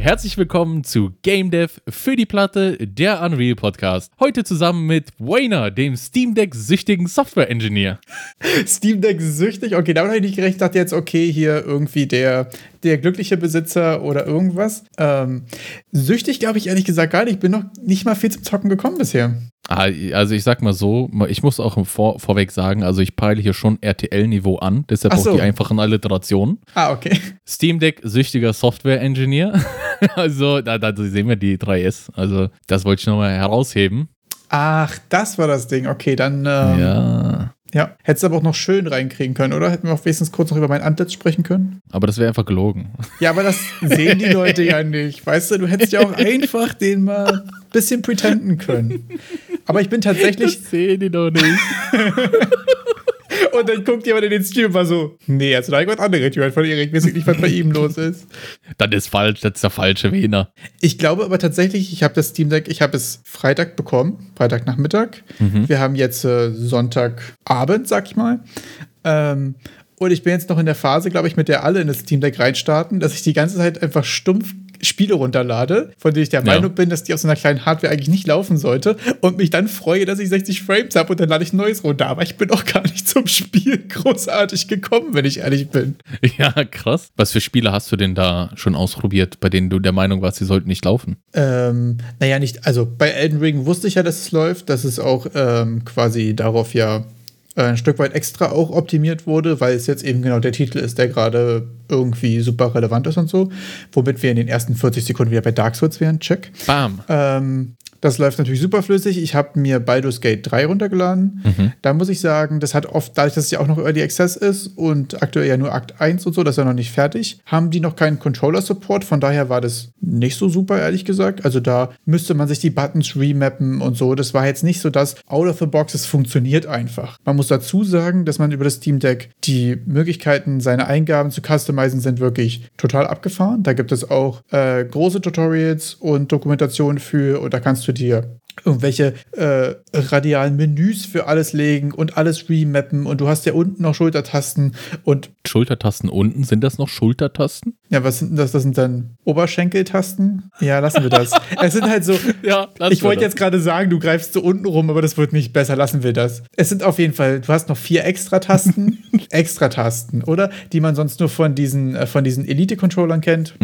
Herzlich willkommen zu Game Dev für die Platte, der Unreal Podcast. Heute zusammen mit Wayner, dem Steam Deck süchtigen Software Engineer. Steam Deck süchtig? Okay, damit habe ich nicht gerechnet. Ich dachte jetzt, okay, hier irgendwie der, der glückliche Besitzer oder irgendwas. Ähm, süchtig glaube ich ehrlich gesagt gar nicht. Ich bin noch nicht mal viel zum Zocken gekommen bisher. Ah, also ich sag mal so, ich muss auch vor, vorweg sagen, also ich peile hier schon RTL-Niveau an, deshalb so. auch die einfachen Alliterationen. Ah, okay. Steam Deck süchtiger Software Engineer. also da, da sehen wir die 3S. Also das wollte ich nochmal herausheben. Ach, das war das Ding. Okay, dann. Ähm, Ja. Ja. Hättest du aber auch noch schön reinkriegen können, oder? Hätten wir auch wenigstens kurz noch über mein Antlitz sprechen können? Aber das wäre einfach gelogen. Ja, aber das sehen die Leute ja nicht. Weißt du, du hättest ja auch einfach den mal ein bisschen pretenden können. Aber ich bin tatsächlich. sehen die doch nicht. Und dann guckt jemand in den Stream und war so: Nee, also da habe ich was anderes gehört von Erik. Weiß ich nicht, was bei ihm los ist. Das ist falsch, das ist der falsche Wiener. Ich glaube aber tatsächlich, ich habe das Steam Deck, ich habe es Freitag bekommen, Freitagnachmittag. Wir haben jetzt äh, Sonntagabend, sag ich mal. Ähm, und ich bin jetzt noch in der Phase, glaube ich, mit der alle in das Steam Deck reinstarten, dass ich die ganze Zeit einfach stumpf Spiele runterlade, von denen ich der Ja. Meinung bin, dass die auf so einer kleinen Hardware eigentlich nicht laufen sollte und mich dann freue, dass ich 60 Frames habe und dann lade ich ein neues runter. Aber ich bin auch gar nicht zum Spiel großartig gekommen, wenn ich ehrlich bin. Ja, krass. Was für Spiele hast du denn da schon ausprobiert, bei denen du der Meinung warst, sie sollten nicht laufen? Ähm, naja, nicht, also bei Elden Ring wusste ich ja, dass es läuft, dass es auch ähm, quasi darauf ja ein Stück weit extra auch optimiert wurde, weil es jetzt eben genau der Titel ist, der gerade irgendwie super relevant ist und so. Womit wir in den ersten 40 Sekunden wieder bei Dark Souls wären. Check. Bam. Ähm, das läuft natürlich super flüssig. Ich habe mir Baldur's Gate 3 runtergeladen. Da muss ich sagen, das hat oft, dadurch, dass es ja auch noch Early Access ist und aktuell ja nur Akt 1 und so, das ist ja noch nicht fertig, haben die noch keinen Controller-Support. Von daher war das nicht so super, ehrlich gesagt. Also da müsste man sich die Buttons remappen und so. Das war jetzt nicht so das out of the box, es funktioniert einfach. Man muss dazu sagen, dass man über das Steam Deck die Möglichkeiten, seine Eingaben zu customizen, sind wirklich total abgefahren. Da gibt es auch äh, große Tutorials und Dokumentationen für und da kannst du dir irgendwelche äh, radialen Menüs für alles legen und alles remappen und du hast ja unten noch Schultertasten und Schultertasten unten, sind das noch Schultertasten? Ja, was sind denn das? Das sind dann Oberschenkeltasten? Ja, lassen wir das. es sind halt so, Ja, ich wollte jetzt gerade sagen, du greifst so unten rum, aber das wird nicht besser. Lassen wir das. Es sind auf jeden Fall, du hast noch vier Extra-Tasten, Extra-Tasten, oder? Die man sonst nur von diesen, äh, von diesen Elite-Controllern kennt.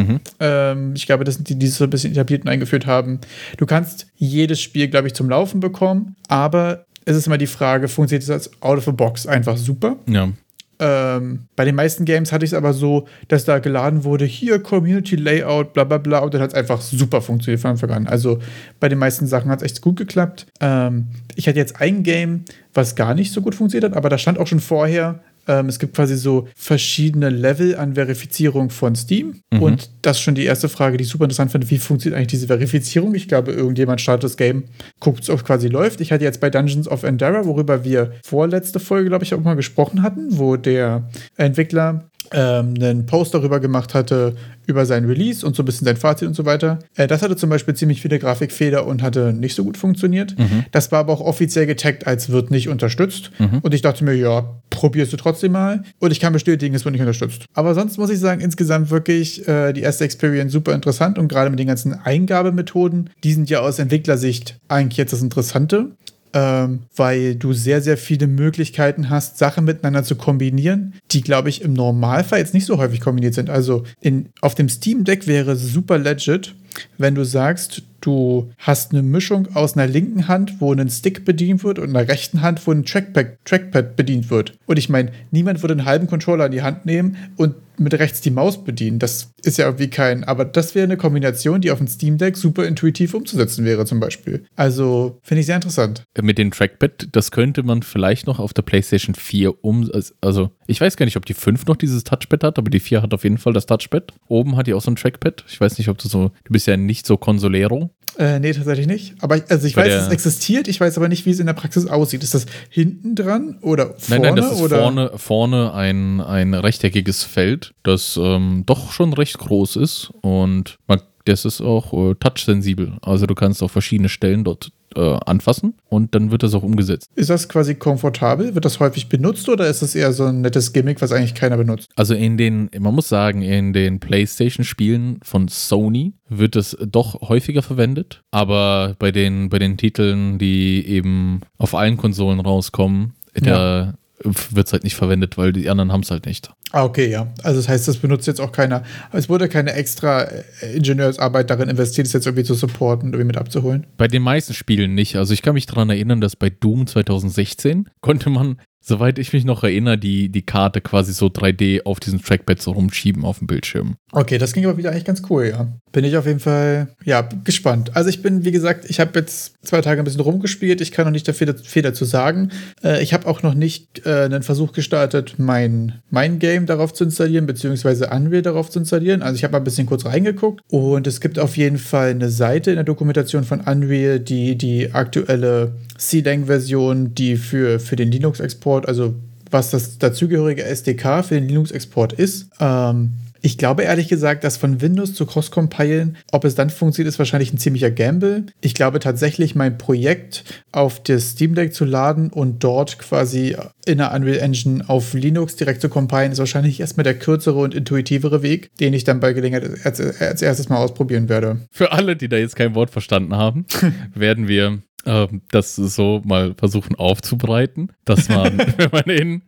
Ähm, ich glaube, das sind die, die es so ein bisschen etabliert und eingeführt haben. Du kannst jedes Spiel, glaube ich, zum Laufen bekommen, aber es ist immer die Frage, funktioniert das als out of the box einfach super? Ja. Ähm, bei den meisten Games hatte ich es aber so, dass da geladen wurde, hier Community Layout, bla bla bla, und dann hat es einfach super funktioniert von Anfang an. Also bei den meisten Sachen hat es echt gut geklappt. Ähm, ich hatte jetzt ein Game, was gar nicht so gut funktioniert hat, aber da stand auch schon vorher, ähm, es gibt quasi so verschiedene Level an Verifizierung von Steam. Und das ist schon die erste Frage, die ich super interessant finde. Wie funktioniert eigentlich diese Verifizierung? Ich glaube, irgendjemand startet das Game, guckt, ob es quasi läuft. Ich hatte jetzt bei Dungeons of Endera, worüber wir vorletzte Folge, glaube ich, auch mal gesprochen hatten, wo der Entwickler ähm, einen Post darüber gemacht hatte, über sein Release und so ein bisschen sein Fazit und so weiter. Äh, das hatte zum Beispiel ziemlich viele Grafikfehler und hatte nicht so gut funktioniert. Das war aber auch offiziell getaggt als wird nicht unterstützt. Und ich dachte mir, ja, probierst du trotzdem mal. Und ich kann bestätigen, es wird nicht unterstützt. Aber sonst muss ich sagen, insgesamt wirklich äh, die erste Experience super interessant und gerade mit den ganzen Eingabemethoden, die sind ja aus Entwicklersicht eigentlich jetzt das Interessante ähm, weil du sehr, sehr viele Möglichkeiten hast, Sachen miteinander zu kombinieren, die, glaube ich, im Normalfall jetzt nicht so häufig kombiniert sind. Also in, auf dem Steam Deck wäre super legit, wenn du sagst, du hast eine Mischung aus einer linken Hand, wo ein Stick bedient wird, und einer rechten Hand, wo ein Trackpad, Trackpad bedient wird. Und ich meine, niemand würde einen halben Controller in die Hand nehmen und mit rechts die Maus bedienen. Das ist ja irgendwie kein, aber das wäre eine Kombination, die auf dem Steam Deck super intuitiv umzusetzen wäre, zum Beispiel. Also finde ich sehr interessant. Mit dem Trackpad, das könnte man vielleicht noch auf der PlayStation 4 um. Also, ich weiß gar nicht, ob die 5 noch dieses Touchpad hat, aber die 4 hat auf jeden Fall das Touchpad. Oben hat die auch so ein Trackpad. Ich weiß nicht, ob du so. Du bist ja nicht so Consolero. Äh, nee, tatsächlich nicht. Aber ich, also ich Bei weiß, der- es existiert, ich weiß aber nicht, wie es in der Praxis aussieht. Ist das hinten dran oder Nein, vorne? nein, das ist oder? vorne, vorne ein, ein rechteckiges Feld, das ähm, doch schon recht groß ist und man, das ist auch äh, touchsensibel. Also du kannst auf verschiedene Stellen dort äh, anfassen und dann wird das auch umgesetzt. Ist das quasi komfortabel? Wird das häufig benutzt oder ist das eher so ein nettes Gimmick, was eigentlich keiner benutzt? Also in den, man muss sagen, in den PlayStation-Spielen von Sony wird es doch häufiger verwendet, aber bei den, bei den Titeln, die eben auf allen Konsolen rauskommen, ja. Wird es halt nicht verwendet, weil die anderen haben es halt nicht. Ah, okay, ja. Also das heißt, das benutzt jetzt auch keiner. Es wurde keine extra äh, Ingenieursarbeit darin investiert, das jetzt irgendwie zu supporten, irgendwie mit abzuholen. Bei den meisten Spielen nicht. Also ich kann mich daran erinnern, dass bei Doom 2016 konnte man soweit ich mich noch erinnere, die, die Karte quasi so 3D auf diesem Trackpad so rumschieben auf dem Bildschirm. Okay, das ging aber wieder eigentlich ganz cool, ja. Bin ich auf jeden Fall, ja, gespannt. Also ich bin, wie gesagt, ich habe jetzt zwei Tage ein bisschen rumgespielt. Ich kann noch nicht viel, viel dazu sagen. Äh, ich habe auch noch nicht äh, einen Versuch gestartet, mein, mein Game darauf zu installieren, beziehungsweise Unreal darauf zu installieren. Also ich habe mal ein bisschen kurz reingeguckt und es gibt auf jeden Fall eine Seite in der Dokumentation von Unreal, die die aktuelle C-Lang-Version, die für, für den Linux-Export, also was das dazugehörige SDK für den Linux-Export ist, ähm, ich glaube ehrlich gesagt, dass von Windows zu Cross-Compilen, ob es dann funktioniert, ist wahrscheinlich ein ziemlicher Gamble. Ich glaube tatsächlich, mein Projekt auf das Steam Deck zu laden und dort quasi in der Unreal Engine auf Linux direkt zu compilen, ist wahrscheinlich erstmal der kürzere und intuitivere Weg, den ich dann bei Gelegenheit als, als erstes mal ausprobieren werde. Für alle, die da jetzt kein Wort verstanden haben, werden wir ähm, das so mal versuchen aufzubereiten, dass man, wenn man in,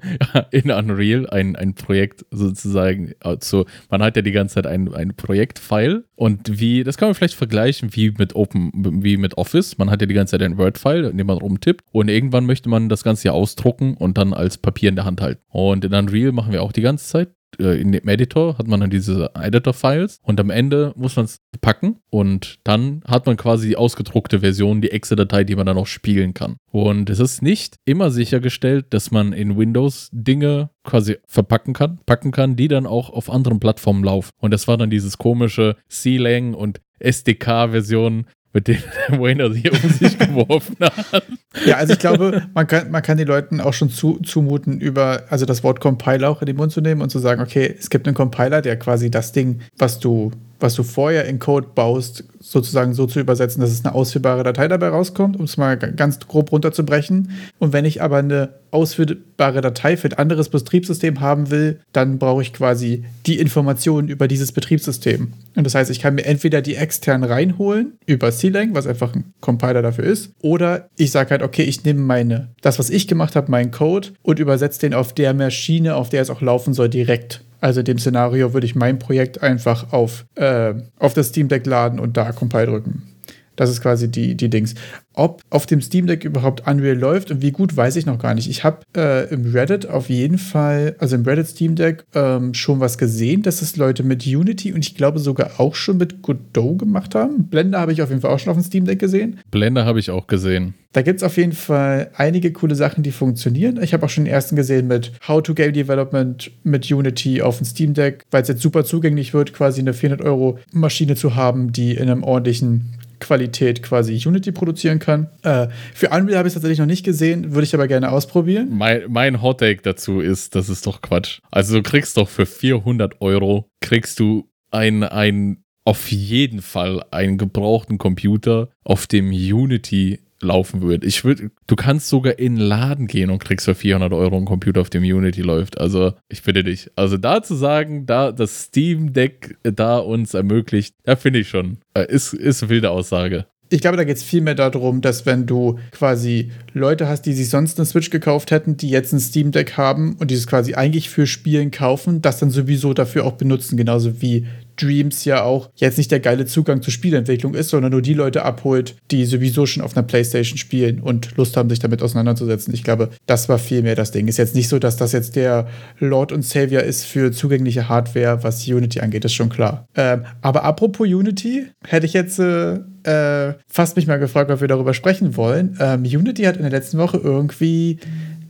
in Unreal ein, ein Projekt sozusagen, also man hat ja die ganze Zeit ein, ein Projektfile und wie, das kann man vielleicht vergleichen wie mit Open, wie mit Office. Man hat ja die ganze Zeit ein Word-File, in dem man rumtippt und irgendwann möchte man das Ganze ja ausdrucken und dann als Papier in der Hand halten. Und in Unreal machen wir auch die ganze Zeit äh, in dem Editor hat man dann diese Editor-Files und am Ende muss man es packen und dann hat man quasi die ausgedruckte Version, die Exe-Datei, die man dann auch spielen kann. Und es ist nicht immer sichergestellt, dass man in Windows Dinge quasi verpacken kann, packen kann, die dann auch auf anderen Plattformen laufen. Und das war dann dieses komische C-Lang und SDK-Version, mit denen Wayne hier um sich geworfen hat. Ja, also ich glaube, man kann, man kann den Leuten auch schon zu, zumuten, über, also das Wort Compiler auch in den Mund zu nehmen und zu sagen, okay, es gibt einen Compiler, der quasi das Ding, was du was du vorher in Code baust, sozusagen so zu übersetzen, dass es eine ausführbare Datei dabei rauskommt, um es mal ganz grob runterzubrechen. Und wenn ich aber eine ausführbare Datei für ein anderes Betriebssystem haben will, dann brauche ich quasi die Informationen über dieses Betriebssystem. Und das heißt, ich kann mir entweder die extern reinholen über C-Lang, was einfach ein Compiler dafür ist, oder ich sage halt, okay, ich nehme meine, das, was ich gemacht habe, meinen Code und übersetze den auf der Maschine, auf der es auch laufen soll, direkt. Also in dem Szenario würde ich mein Projekt einfach auf, äh, auf das Steam Deck laden und da Compile drücken. Das ist quasi die, die Dings. Ob auf dem Steam Deck überhaupt Unreal läuft und wie gut, weiß ich noch gar nicht. Ich habe äh, im Reddit auf jeden Fall, also im Reddit Steam Deck, ähm, schon was gesehen, dass es Leute mit Unity und ich glaube sogar auch schon mit Godot gemacht haben. Blender habe ich auf jeden Fall auch schon auf dem Steam Deck gesehen. Blender habe ich auch gesehen. Da gibt es auf jeden Fall einige coole Sachen, die funktionieren. Ich habe auch schon den ersten gesehen mit How to Game Development mit Unity auf dem Steam Deck, weil es jetzt super zugänglich wird, quasi eine 400 Euro Maschine zu haben, die in einem ordentlichen Qualität quasi Unity produzieren kann. Äh, für Unreal habe ich es tatsächlich noch nicht gesehen, würde ich aber gerne ausprobieren. Mein, mein Hot Take dazu ist, das ist doch Quatsch. Also du kriegst doch für 400 Euro, kriegst du ein, ein auf jeden Fall einen gebrauchten Computer, auf dem Unity laufen würde. Ich würde, du kannst sogar in den Laden gehen und kriegst für 400 Euro einen Computer, auf dem Unity läuft. Also ich bitte dich. Also da zu sagen, da das Steam Deck da uns ermöglicht, da finde ich schon, äh, ist, ist eine wilde Aussage. Ich glaube, da geht es vielmehr darum, dass wenn du quasi Leute hast, die sich sonst eine Switch gekauft hätten, die jetzt ein Steam Deck haben und dieses quasi eigentlich für Spielen kaufen, das dann sowieso dafür auch benutzen, genauso wie Dreams ja auch jetzt nicht der geile Zugang zur Spielentwicklung ist, sondern nur die Leute abholt, die sowieso schon auf einer Playstation spielen und Lust haben, sich damit auseinanderzusetzen. Ich glaube, das war vielmehr das Ding. Ist jetzt nicht so, dass das jetzt der Lord und Savior ist für zugängliche Hardware, was Unity angeht, ist schon klar. Ähm, aber apropos Unity, hätte ich jetzt äh, äh, fast mich mal gefragt, ob wir darüber sprechen wollen. Ähm, Unity hat in der letzten Woche irgendwie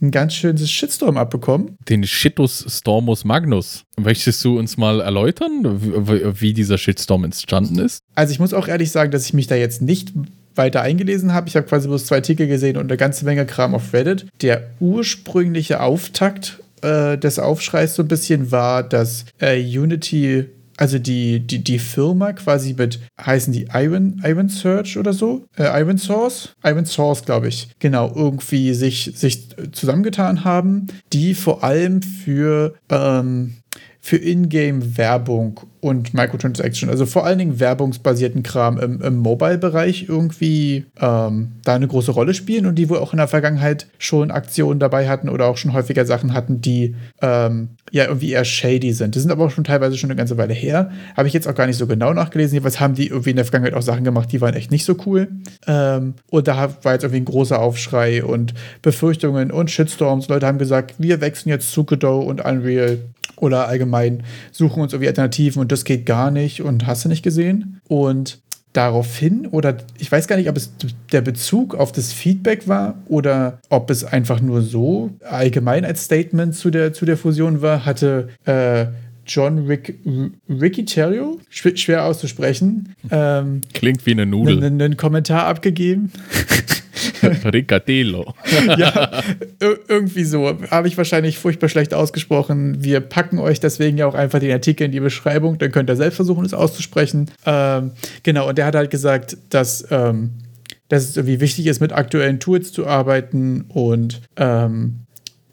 ein ganz schönes Shitstorm abbekommen. Den Shitus Stormus Magnus. Möchtest du uns mal erläutern, wie dieser Shitstorm entstanden ist? Also ich muss auch ehrlich sagen, dass ich mich da jetzt nicht weiter eingelesen habe. Ich habe quasi bloß zwei Artikel gesehen und eine ganze Menge Kram auf Reddit. Der ursprüngliche Auftakt äh, des Aufschreis so ein bisschen war, dass äh, Unity also die, die, die Firma quasi mit, heißen die Iron, Iron Search oder so? Äh, Iron Source? Iron Source, glaube ich. Genau, irgendwie sich, sich zusammengetan haben, die vor allem für ähm, für Ingame-Werbung und Microtransaction, also vor allen Dingen werbungsbasierten Kram im, im Mobile-Bereich irgendwie ähm, da eine große Rolle spielen und die wohl auch in der Vergangenheit schon Aktionen dabei hatten oder auch schon häufiger Sachen hatten, die ähm, ja irgendwie eher shady sind. Die sind aber auch schon teilweise schon eine ganze Weile her. Habe ich jetzt auch gar nicht so genau nachgelesen. Jedenfalls haben die irgendwie in der Vergangenheit auch Sachen gemacht, die waren echt nicht so cool. Ähm, und da war jetzt irgendwie ein großer Aufschrei und Befürchtungen und Shitstorms. Leute haben gesagt, wir wechseln jetzt zu Godot und Unreal oder allgemein suchen uns irgendwie Alternativen und das geht gar nicht und hast du nicht gesehen. Und daraufhin oder ich weiß gar nicht, ob es der Bezug auf das Feedback war oder ob es einfach nur so allgemein als Statement zu der, zu der Fusion war, hatte äh, John Rick, Riccitello, schwer auszusprechen, ähm, klingt wie eine Nudel, einen Kommentar abgegeben. Riccadello. ja, irgendwie so. Habe ich wahrscheinlich furchtbar schlecht ausgesprochen. Wir packen euch deswegen ja auch einfach den Artikel in die Beschreibung. Dann könnt ihr selbst versuchen, es auszusprechen. Ähm, genau, und der hat halt gesagt, dass, ähm, dass es irgendwie wichtig ist, mit aktuellen Tools zu arbeiten und ähm,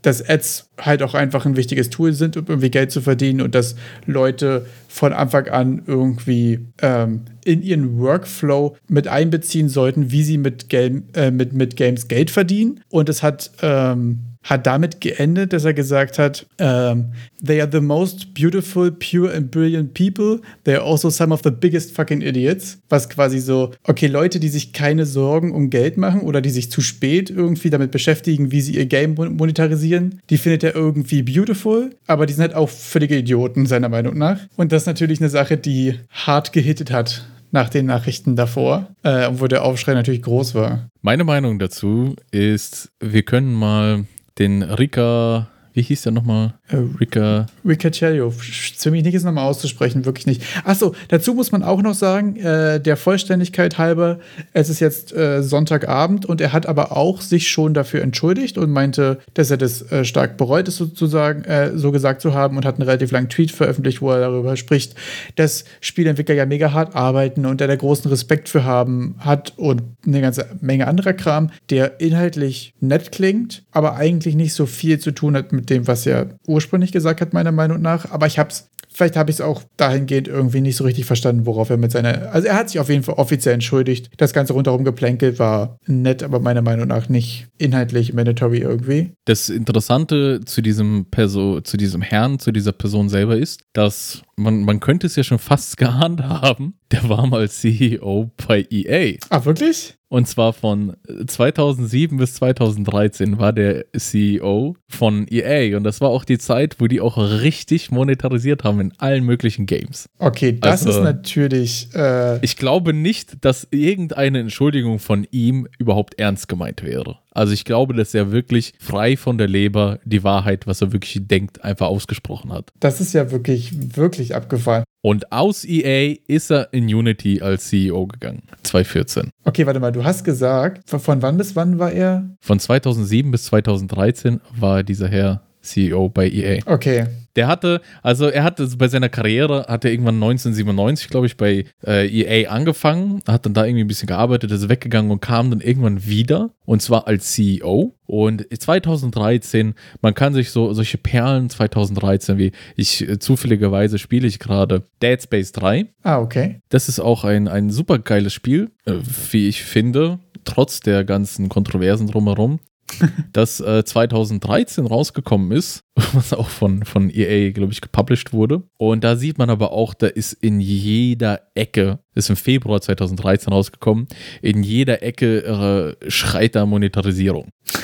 dass Ads halt auch einfach ein wichtiges Tool sind, um irgendwie Geld zu verdienen und dass Leute von Anfang an irgendwie ähm, in ihren Workflow mit einbeziehen sollten, wie sie mit, Game, äh, mit, mit Games Geld verdienen. Und es hat ähm, hat damit geendet, dass er gesagt hat, um, ähm, they are the most beautiful, pure and brilliant people. They are also some of the biggest fucking idiots. Was quasi so, okay, Leute, die sich keine Sorgen um Geld machen oder die sich zu spät irgendwie damit beschäftigen, wie sie ihr Game monetarisieren, die findet er irgendwie beautiful, aber die sind halt auch völlige Idioten, seiner Meinung nach. Und das ist natürlich eine Sache, die hart gehittet hat nach den Nachrichten davor, äh, wo der Aufschrei natürlich groß war. Meine Meinung dazu ist, wir können mal den Rika, wie hieß der nochmal? Äh, Rika. Ricacello. Ziemlich nicht ist nochmal auszusprechen, wirklich nicht. Achso, dazu muss man auch noch sagen, äh, der Vollständigkeit halber, es ist jetzt äh, Sonntagabend und er hat aber auch sich schon dafür entschuldigt und meinte, dass er das äh, stark bereut ist, sozusagen, äh, so gesagt zu haben und hat einen relativ langen Tweet veröffentlicht, wo er darüber spricht, dass Spielentwickler ja mega hart arbeiten und er da großen Respekt für haben hat und eine ganze Menge anderer Kram, der inhaltlich nett klingt, aber eigentlich nicht so viel zu tun hat mit dem, was er ursprünglich gesagt hat, meiner Meinung nach. Aber ich habe es, vielleicht habe ich es auch dahingehend irgendwie nicht so richtig verstanden, worauf er mit seiner. Also er hat sich auf jeden Fall offiziell entschuldigt. Das ganze rundherum geplänkelt war nett, aber meiner Meinung nach nicht inhaltlich mandatory irgendwie. Das Interessante zu diesem Perso, zu diesem Herrn, zu dieser Person selber ist, dass man, man könnte es ja schon fast geahnt haben, der war mal CEO bei EA. Ah, wirklich? Und zwar von 2007 bis 2013 war der CEO von EA. Und das war auch die Zeit, wo die auch richtig monetarisiert haben in allen möglichen Games. Okay, das also, ist natürlich. Äh ich glaube nicht, dass irgendeine Entschuldigung von ihm überhaupt ernst gemeint wäre. Also ich glaube, dass er wirklich frei von der Leber die Wahrheit, was er wirklich denkt, einfach ausgesprochen hat. Das ist ja wirklich, wirklich abgefahren. Und aus EA ist er in Unity als CEO gegangen. 2014. Okay, warte mal, du hast gesagt, von wann bis wann war er? Von 2007 bis 2013 war dieser Herr CEO bei EA. Okay. Der hatte, also er hatte bei seiner Karriere, hat er irgendwann 1997, glaube ich, bei äh, EA angefangen, hat dann da irgendwie ein bisschen gearbeitet, ist weggegangen und kam dann irgendwann wieder und zwar als CEO. Und 2013, man kann sich so solche Perlen 2013, wie ich äh, zufälligerweise spiele ich gerade Dead Space 3. Ah, okay. Das ist auch ein, ein super geiles Spiel, äh, wie ich finde trotz der ganzen Kontroversen drumherum das äh, 2013 rausgekommen ist, was auch von, von EA, glaube ich, gepublished wurde. Und da sieht man aber auch, da ist in jeder Ecke, ist im Februar 2013 rausgekommen, in jeder Ecke äh, schreit da Monetarisierung.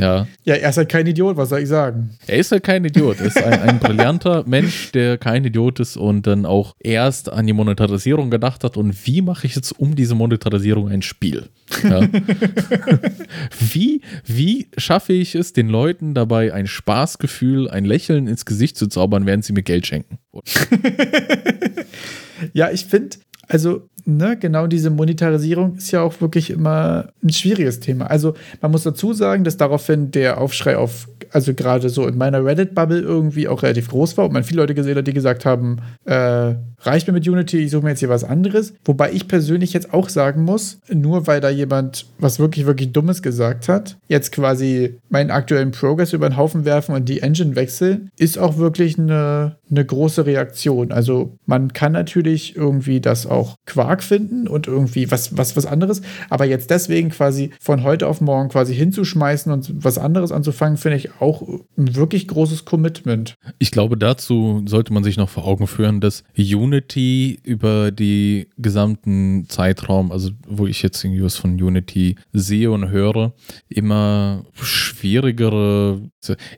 ja. ja, er ist halt kein Idiot, was soll ich sagen? Er ist halt kein Idiot. Er ist ein, ein brillanter Mensch, der kein Idiot ist und dann auch erst an die Monetarisierung gedacht hat und wie mache ich jetzt um diese Monetarisierung ein Spiel? Ja. wie, wie schaffe ich es, den Leuten dabei ein Spaßgefühl, ein Lächeln ins Gesicht zu zaubern, während sie mir Geld schenken? ja, ich finde, also ne, genau diese Monetarisierung ist ja auch wirklich immer ein schwieriges Thema. Also man muss dazu sagen, dass daraufhin der Aufschrei auf also gerade so in meiner Reddit-Bubble irgendwie auch relativ groß war und man viele Leute gesehen hat, die gesagt haben, äh, reicht mir mit Unity, ich suche mir jetzt hier was anderes. Wobei ich persönlich jetzt auch sagen muss, nur weil da jemand was wirklich, wirklich Dummes gesagt hat, jetzt quasi meinen aktuellen Progress über den Haufen werfen und die Engine wechseln, ist auch wirklich eine, eine große Reaktion. Also man kann natürlich irgendwie das auch Quark finden und irgendwie was, was, was anderes, aber jetzt deswegen quasi von heute auf morgen quasi hinzuschmeißen und was anderes anzufangen, finde ich auch ein wirklich großes Commitment. Ich glaube, dazu sollte man sich noch vor Augen führen, dass Unity über die gesamten Zeitraum, also wo ich jetzt irgendwie was von Unity sehe und höre, immer schwierigere,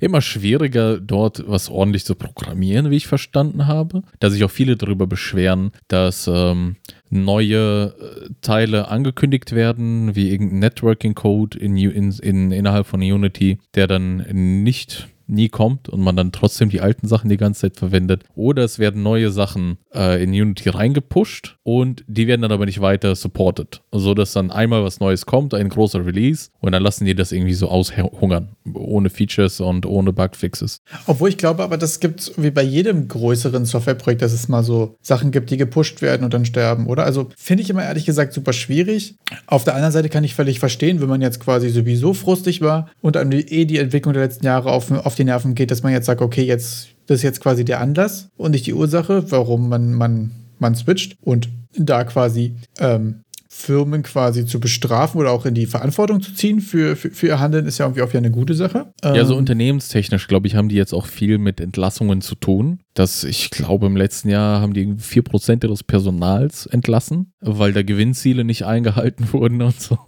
immer schwieriger dort was ordentlich zu programmieren, wie ich verstanden habe. Da sich auch viele darüber beschweren, dass ähm, neue äh, Teile angekündigt werden, wie irgendein Networking-Code in, in, in, innerhalb von Unity, der dann nicht nie kommt und man dann trotzdem die alten Sachen die ganze Zeit verwendet. Oder es werden neue Sachen äh, in Unity reingepusht und die werden dann aber nicht weiter supported. So dass dann einmal was Neues kommt, ein großer Release und dann lassen die das irgendwie so aushungern. Ohne Features und ohne Bugfixes. Obwohl ich glaube aber, das gibt wie bei jedem größeren Softwareprojekt, dass es mal so Sachen gibt, die gepusht werden und dann sterben, oder? Also finde ich immer ehrlich gesagt super schwierig. Auf der anderen Seite kann ich völlig verstehen, wenn man jetzt quasi sowieso frustig war und dann eh die Entwicklung der letzten Jahre auf, auf die Nerven geht, dass man jetzt sagt, okay, jetzt das ist jetzt quasi der Anlass und nicht die Ursache, warum man, man, man switcht und da quasi ähm, Firmen quasi zu bestrafen oder auch in die Verantwortung zu ziehen für, für, für ihr Handeln, ist ja irgendwie auch wieder eine gute Sache. Ja, so ähm, unternehmenstechnisch, glaube ich, haben die jetzt auch viel mit Entlassungen zu tun. Das, ich glaube, im letzten Jahr haben die 4% ihres Personals entlassen, weil da Gewinnziele nicht eingehalten wurden und so.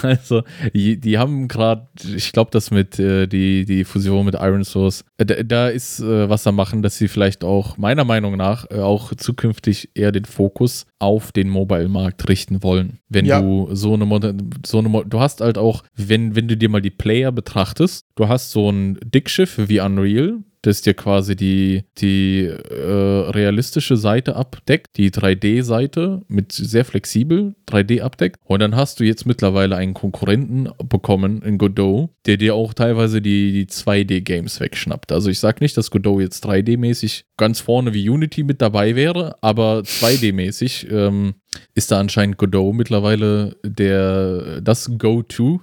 Also, die, die haben gerade, ich glaube, das mit äh, die, die Fusion mit Iron Source, äh, da, da, ist äh, was da machen, dass sie vielleicht auch, meiner Meinung nach, äh, auch zukünftig eher den Fokus auf den Mobile-Markt richten wollen. Wenn ja. du so eine, so eine, du hast halt auch, wenn, wenn du dir mal die Player betrachtest, du hast so ein Dickschiff wie Unreal, das dir quasi die, die äh, realistische Seite abdeckt, die 3D-Seite mit sehr flexibel 3D abdeckt. Und dann hast du jetzt mittlerweile einen Konkurrenten bekommen in Godot, der dir auch teilweise die, die 2D-Games wegschnappt. Also ich sage nicht, dass Godot jetzt 3D-mäßig ganz vorne wie Unity mit dabei wäre, aber 2D-mäßig ähm, ist da anscheinend Godot mittlerweile der das Go-To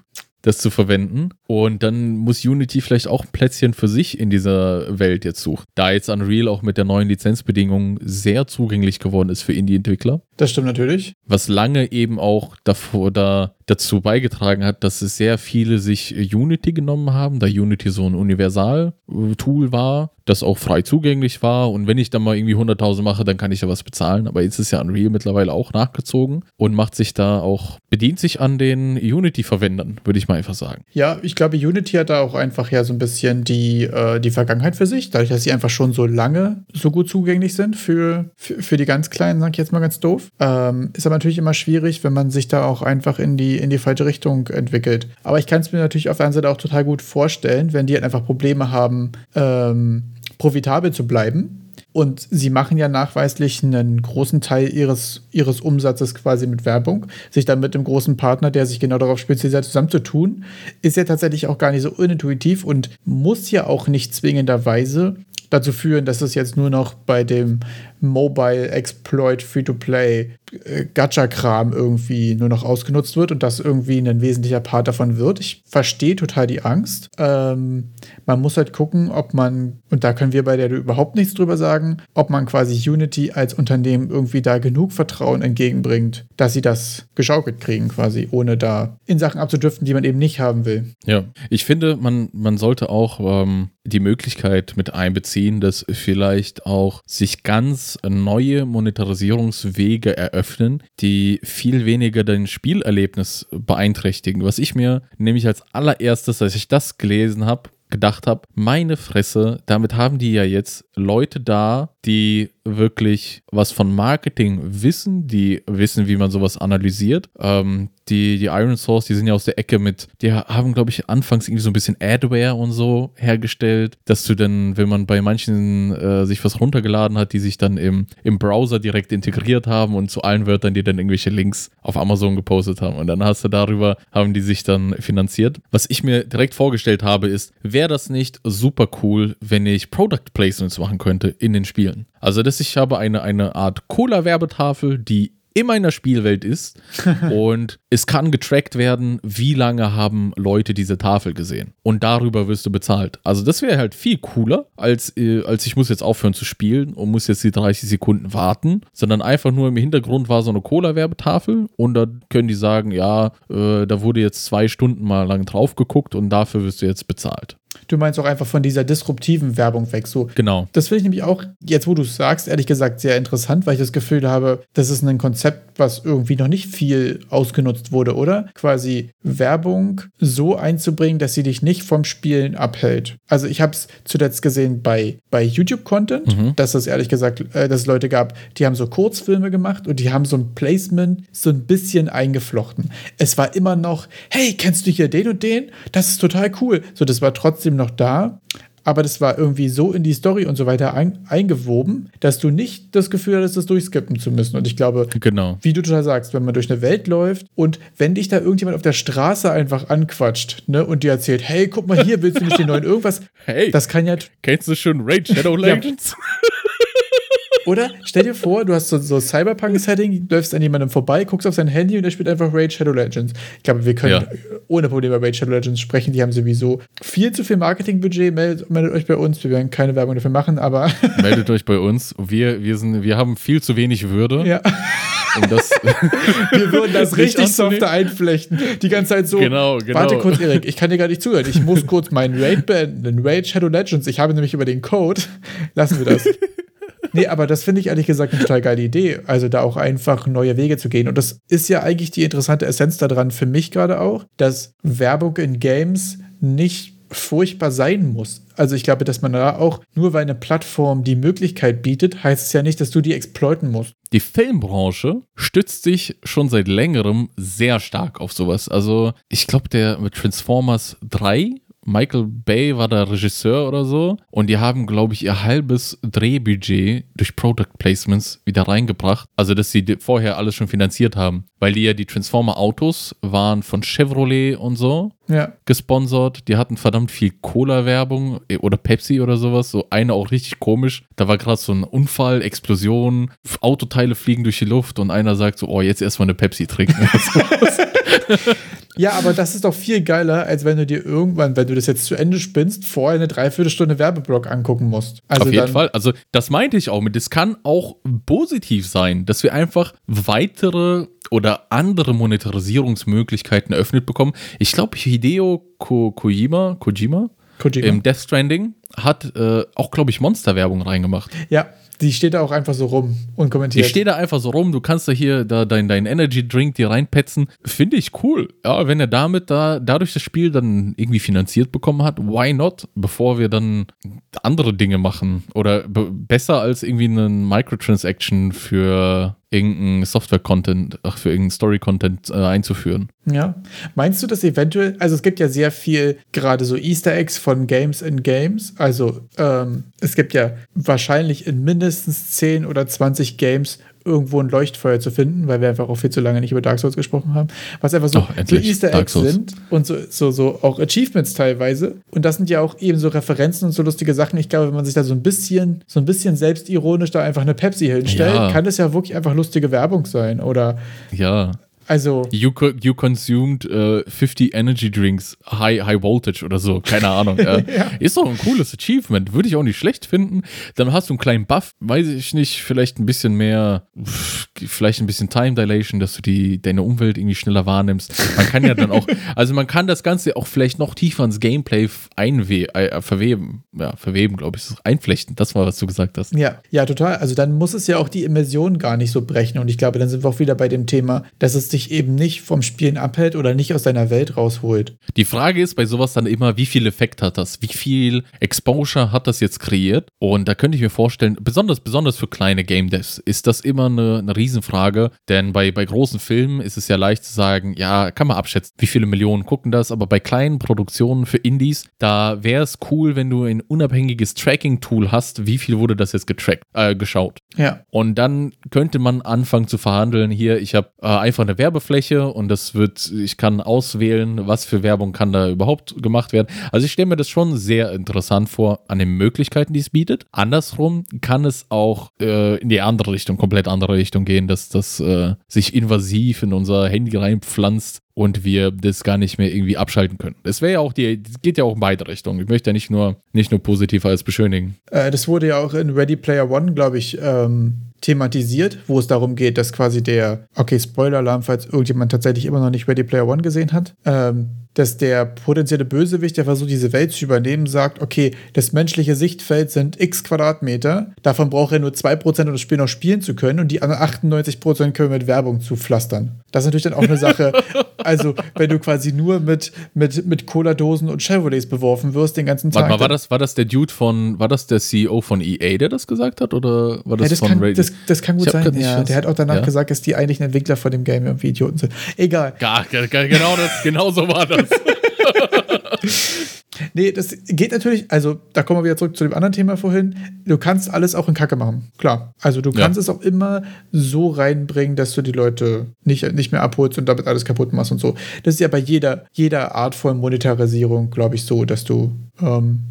das zu verwenden. Und dann muss Unity vielleicht auch ein Plätzchen für sich in dieser Welt jetzt suchen. Da jetzt Unreal auch mit der neuen Lizenzbedingung sehr zugänglich geworden ist für Indie-Entwickler. Das stimmt natürlich. Was lange eben auch davor da dazu beigetragen hat, dass es sehr viele sich Unity genommen haben, da Unity so ein Universal-Tool war, das auch frei zugänglich war. Und wenn ich dann mal irgendwie 100.000 mache, dann kann ich ja was bezahlen. Aber jetzt ist ja Unreal mittlerweile auch nachgezogen und macht sich da auch, bedient sich an den Unity-Verwendern, würde ich mal einfach sagen. Ja, ich glaube, Unity hat da auch einfach ja so ein bisschen die, äh, die Vergangenheit für sich, dadurch, dass sie einfach schon so lange so gut zugänglich sind für, für, für die ganz Kleinen, sag ich jetzt mal ganz doof. Ähm, ist aber natürlich immer schwierig, wenn man sich da auch einfach in die, in die falsche Richtung entwickelt. Aber ich kann es mir natürlich auf der anderen Seite auch total gut vorstellen, wenn die halt einfach Probleme haben, ähm, profitabel zu bleiben. Und sie machen ja nachweislich einen großen Teil ihres, ihres Umsatzes quasi mit Werbung. Sich dann mit einem großen Partner, der sich genau darauf spezialisiert, zusammenzutun, ist ja tatsächlich auch gar nicht so unintuitiv und muss ja auch nicht zwingenderweise dazu führen, dass es jetzt nur noch bei dem Mobile Exploit Free-to-Play äh, Gacha-Kram irgendwie nur noch ausgenutzt wird und das irgendwie ein wesentlicher Part davon wird. Ich verstehe total die Angst. Ähm, man muss halt gucken, ob man, und da können wir bei der überhaupt nichts drüber sagen, ob man quasi Unity als Unternehmen irgendwie da genug Vertrauen entgegenbringt, dass sie das geschaukelt kriegen, quasi, ohne da in Sachen abzudriften, die man eben nicht haben will. Ja, ich finde, man, man sollte auch ähm, die Möglichkeit mit einbeziehen, dass vielleicht auch sich ganz neue Monetarisierungswege eröffnen, die viel weniger dein Spielerlebnis beeinträchtigen. Was ich mir nämlich als allererstes, als ich das gelesen habe, gedacht habe, meine Fresse, damit haben die ja jetzt Leute da, die wirklich was von Marketing wissen, die wissen, wie man sowas analysiert. Ähm, die, die Iron Source, die sind ja aus der Ecke mit, die haben, glaube ich, anfangs irgendwie so ein bisschen Adware und so hergestellt, dass du dann, wenn man bei manchen äh, sich was runtergeladen hat, die sich dann im, im Browser direkt integriert haben und zu allen Wörtern, die dann irgendwelche Links auf Amazon gepostet haben. Und dann hast du darüber, haben die sich dann finanziert. Was ich mir direkt vorgestellt habe, ist, wäre das nicht super cool, wenn ich Product Placements machen könnte in den Spielen? Also, dass ich habe eine, eine Art Cola-Werbetafel, die in meiner Spielwelt ist und es kann getrackt werden, wie lange haben Leute diese Tafel gesehen und darüber wirst du bezahlt. Also das wäre halt viel cooler, als, äh, als ich muss jetzt aufhören zu spielen und muss jetzt die 30 Sekunden warten, sondern einfach nur im Hintergrund war so eine Cola-Werbetafel und da können die sagen, ja, äh, da wurde jetzt zwei Stunden mal lang drauf geguckt und dafür wirst du jetzt bezahlt. Du meinst auch einfach von dieser disruptiven Werbung weg. So, genau. Das finde ich nämlich auch, jetzt wo du es sagst, ehrlich gesagt sehr interessant, weil ich das Gefühl habe, das ist ein Konzept, was irgendwie noch nicht viel ausgenutzt wurde, oder? Quasi Werbung so einzubringen, dass sie dich nicht vom Spielen abhält. Also ich habe es zuletzt gesehen bei, bei YouTube-Content, mhm. dass es ehrlich gesagt, äh, dass es Leute gab, die haben so Kurzfilme gemacht und die haben so ein Placement so ein bisschen eingeflochten. Es war immer noch, hey, kennst du hier den und den? Das ist total cool. So, das war trotzdem noch da, aber das war irgendwie so in die Story und so weiter ein, eingewoben, dass du nicht das Gefühl hattest, das durchskippen zu müssen. Und ich glaube, genau. wie du total sagst, wenn man durch eine Welt läuft und wenn dich da irgendjemand auf der Straße einfach anquatscht ne, und dir erzählt, hey, guck mal hier, willst du nicht den neuen irgendwas? Hey, das kann ja. Kennst du schon Raid Shadow Legends? ja. Oder stell dir vor, du hast so, so Cyberpunk-Setting, läufst an jemandem vorbei, guckst auf sein Handy und er spielt einfach Raid Shadow Legends. Ich glaube, wir können ja. ohne Probleme über Raid Shadow Legends sprechen. Die haben sowieso viel zu viel Marketingbudget. Meldet, meldet euch bei uns. Wir werden keine Werbung dafür machen, aber. meldet euch bei uns. Wir, wir, sind, wir haben viel zu wenig Würde. Ja. Um das wir würden das richtig softer einflechten. Die ganze Zeit so. Genau, genau. Warte kurz, Erik, ich kann dir gar nicht zuhören. Ich muss kurz meinen Raid beenden. Raid Shadow Legends. Ich habe nämlich über den Code. Lassen wir das. Nee, aber das finde ich ehrlich gesagt eine total geile Idee. Also da auch einfach neue Wege zu gehen. Und das ist ja eigentlich die interessante Essenz daran für mich gerade auch, dass Werbung in Games nicht furchtbar sein muss. Also ich glaube, dass man da auch, nur weil eine Plattform die Möglichkeit bietet, heißt es ja nicht, dass du die exploiten musst. Die Filmbranche stützt sich schon seit längerem sehr stark auf sowas. Also ich glaube, der mit Transformers 3 Michael Bay war der Regisseur oder so. Und die haben, glaube ich, ihr halbes Drehbudget durch Product Placements wieder reingebracht. Also, dass sie vorher alles schon finanziert haben. Weil die ja die Transformer-Autos waren von Chevrolet und so ja. gesponsert. Die hatten verdammt viel Cola-Werbung äh, oder Pepsi oder sowas. So eine auch richtig komisch. Da war gerade so ein Unfall, Explosion, Autoteile fliegen durch die Luft und einer sagt so, oh, jetzt erstmal eine Pepsi trinken. Ja, aber das ist doch viel geiler, als wenn du dir irgendwann, wenn du das jetzt zu Ende spinnst, vorher eine Dreiviertelstunde Werbeblock angucken musst. Also Auf jeden Fall. Also, das meinte ich auch mit. Es kann auch positiv sein, dass wir einfach weitere oder andere Monetarisierungsmöglichkeiten eröffnet bekommen. Ich glaube, Hideo Ko Kojima, Kojima, Kojima. im Death Stranding hat äh, auch, glaube ich, Monster-Werbung reingemacht. Ja, die steht da auch einfach so rum und kommentiert. Die steht da einfach so rum. Du kannst da hier da dein, dein Energy Drink dir reinpetzen. Finde ich cool. Ja, wenn er damit da dadurch das Spiel dann irgendwie finanziert bekommen hat, why not? Bevor wir dann andere Dinge machen oder besser als irgendwie einen Microtransaction für irgendeinen Software-Content, ach, für irgendeinen Story-Content äh, einzuführen. Ja. Meinst du, dass eventuell, also es gibt ja sehr viel, gerade so Easter Eggs von Games in Games. Also ähm, es gibt ja wahrscheinlich in mindestens 10 oder 20 Games irgendwo ein Leuchtfeuer zu finden, weil wir einfach auch viel zu lange nicht über Dark Souls gesprochen haben, was einfach so, oh, so Easter Eggs sind und so, so, so auch Achievements teilweise. Und das sind ja auch eben so Referenzen und so lustige Sachen. Ich glaube, wenn man sich da so ein bisschen, so ein bisschen selbstironisch da einfach eine Pepsi hinstellt, ja. kann das ja wirklich einfach lustige Werbung sein. Oder ja. Also. You, you consumed äh, 50 Energy Drinks, high, high Voltage oder so. Keine Ahnung. ja. Ist doch ein cooles Achievement. Würde ich auch nicht schlecht finden. Dann hast du einen kleinen Buff, weiß ich nicht, vielleicht ein bisschen mehr, vielleicht ein bisschen Time Dilation, dass du die, deine Umwelt irgendwie schneller wahrnimmst. Man kann ja dann auch, also man kann das Ganze auch vielleicht noch tiefer ins Gameplay einwe äh, verweben. Ja, verweben, glaube ich. Einflechten. Das war, was du gesagt hast. Ja, ja, total. Also dann muss es ja auch die Immersion gar nicht so brechen. Und ich glaube, dann sind wir auch wieder bei dem Thema, dass es dich dich eben nicht vom Spielen abhält oder nicht aus deiner Welt rausholt. Die Frage ist bei sowas dann immer, wie viel Effekt hat das? Wie viel Exposure hat das jetzt kreiert? Und da könnte ich mir vorstellen, besonders, besonders für kleine Game Devs ist das immer eine, eine Riesenfrage, denn bei, bei großen Filmen ist es ja leicht zu sagen, ja, kann man abschätzen, wie viele Millionen gucken das, aber bei kleinen Produktionen für Indies, da wäre es cool, wenn du ein unabhängiges Tracking-Tool hast, wie viel wurde das jetzt getrackt, äh, geschaut. Ja. Und dann könnte man anfangen zu verhandeln, hier, ich habe äh, einfach eine Werbefläche und das wird, ich kann auswählen, was für Werbung kann da überhaupt gemacht werden. Also ich stelle mir das schon sehr interessant vor an den Möglichkeiten, die es bietet. Andersrum kann es auch äh, in die andere Richtung, komplett andere Richtung gehen, dass das äh, sich invasiv in unser Handy reinpflanzt und wir das gar nicht mehr irgendwie abschalten können. Das wäre ja auch die, geht ja auch in beide Richtungen. Ich möchte ja nicht nur, nicht nur positiv als beschönigen. Äh, das wurde ja auch in Ready Player One, glaube ich, ähm, thematisiert, wo es darum geht, dass quasi der, okay, Spoiler-Alarm, falls irgendjemand tatsächlich immer noch nicht Ready Player One gesehen hat, ähm, dass der potenzielle Bösewicht, der versucht, diese Welt zu übernehmen, sagt, okay, das menschliche Sichtfeld sind x Quadratmeter, davon braucht er nur 2%, um das Spiel noch spielen zu können und die anderen 98% können wir mit Werbung zupflastern. Das ist natürlich dann auch eine Sache, also wenn du quasi nur mit, mit, mit Cola-Dosen und Chevrolets beworfen wirst den ganzen Tag. Warte mal, war das, war das der Dude von, war das der CEO von EA, der das gesagt hat oder war das, ja, das von kann, Radio? Das, das kann gut sein, ja. Der hat auch danach ja? gesagt, dass die eigentlichen Entwickler von dem Game irgendwie Idioten sind. Egal. Ja, ge- genau, das, genau so war das. Nee, das geht natürlich, also da kommen wir wieder zurück zu dem anderen Thema vorhin. Du kannst alles auch in Kacke machen. Klar. Also du Ja. kannst es auch immer so reinbringen, dass du die Leute nicht, nicht mehr abholst und damit alles kaputt machst und so. Das ist ja bei jeder, jeder Art von Monetarisierung, glaube ich, so, dass du ähm,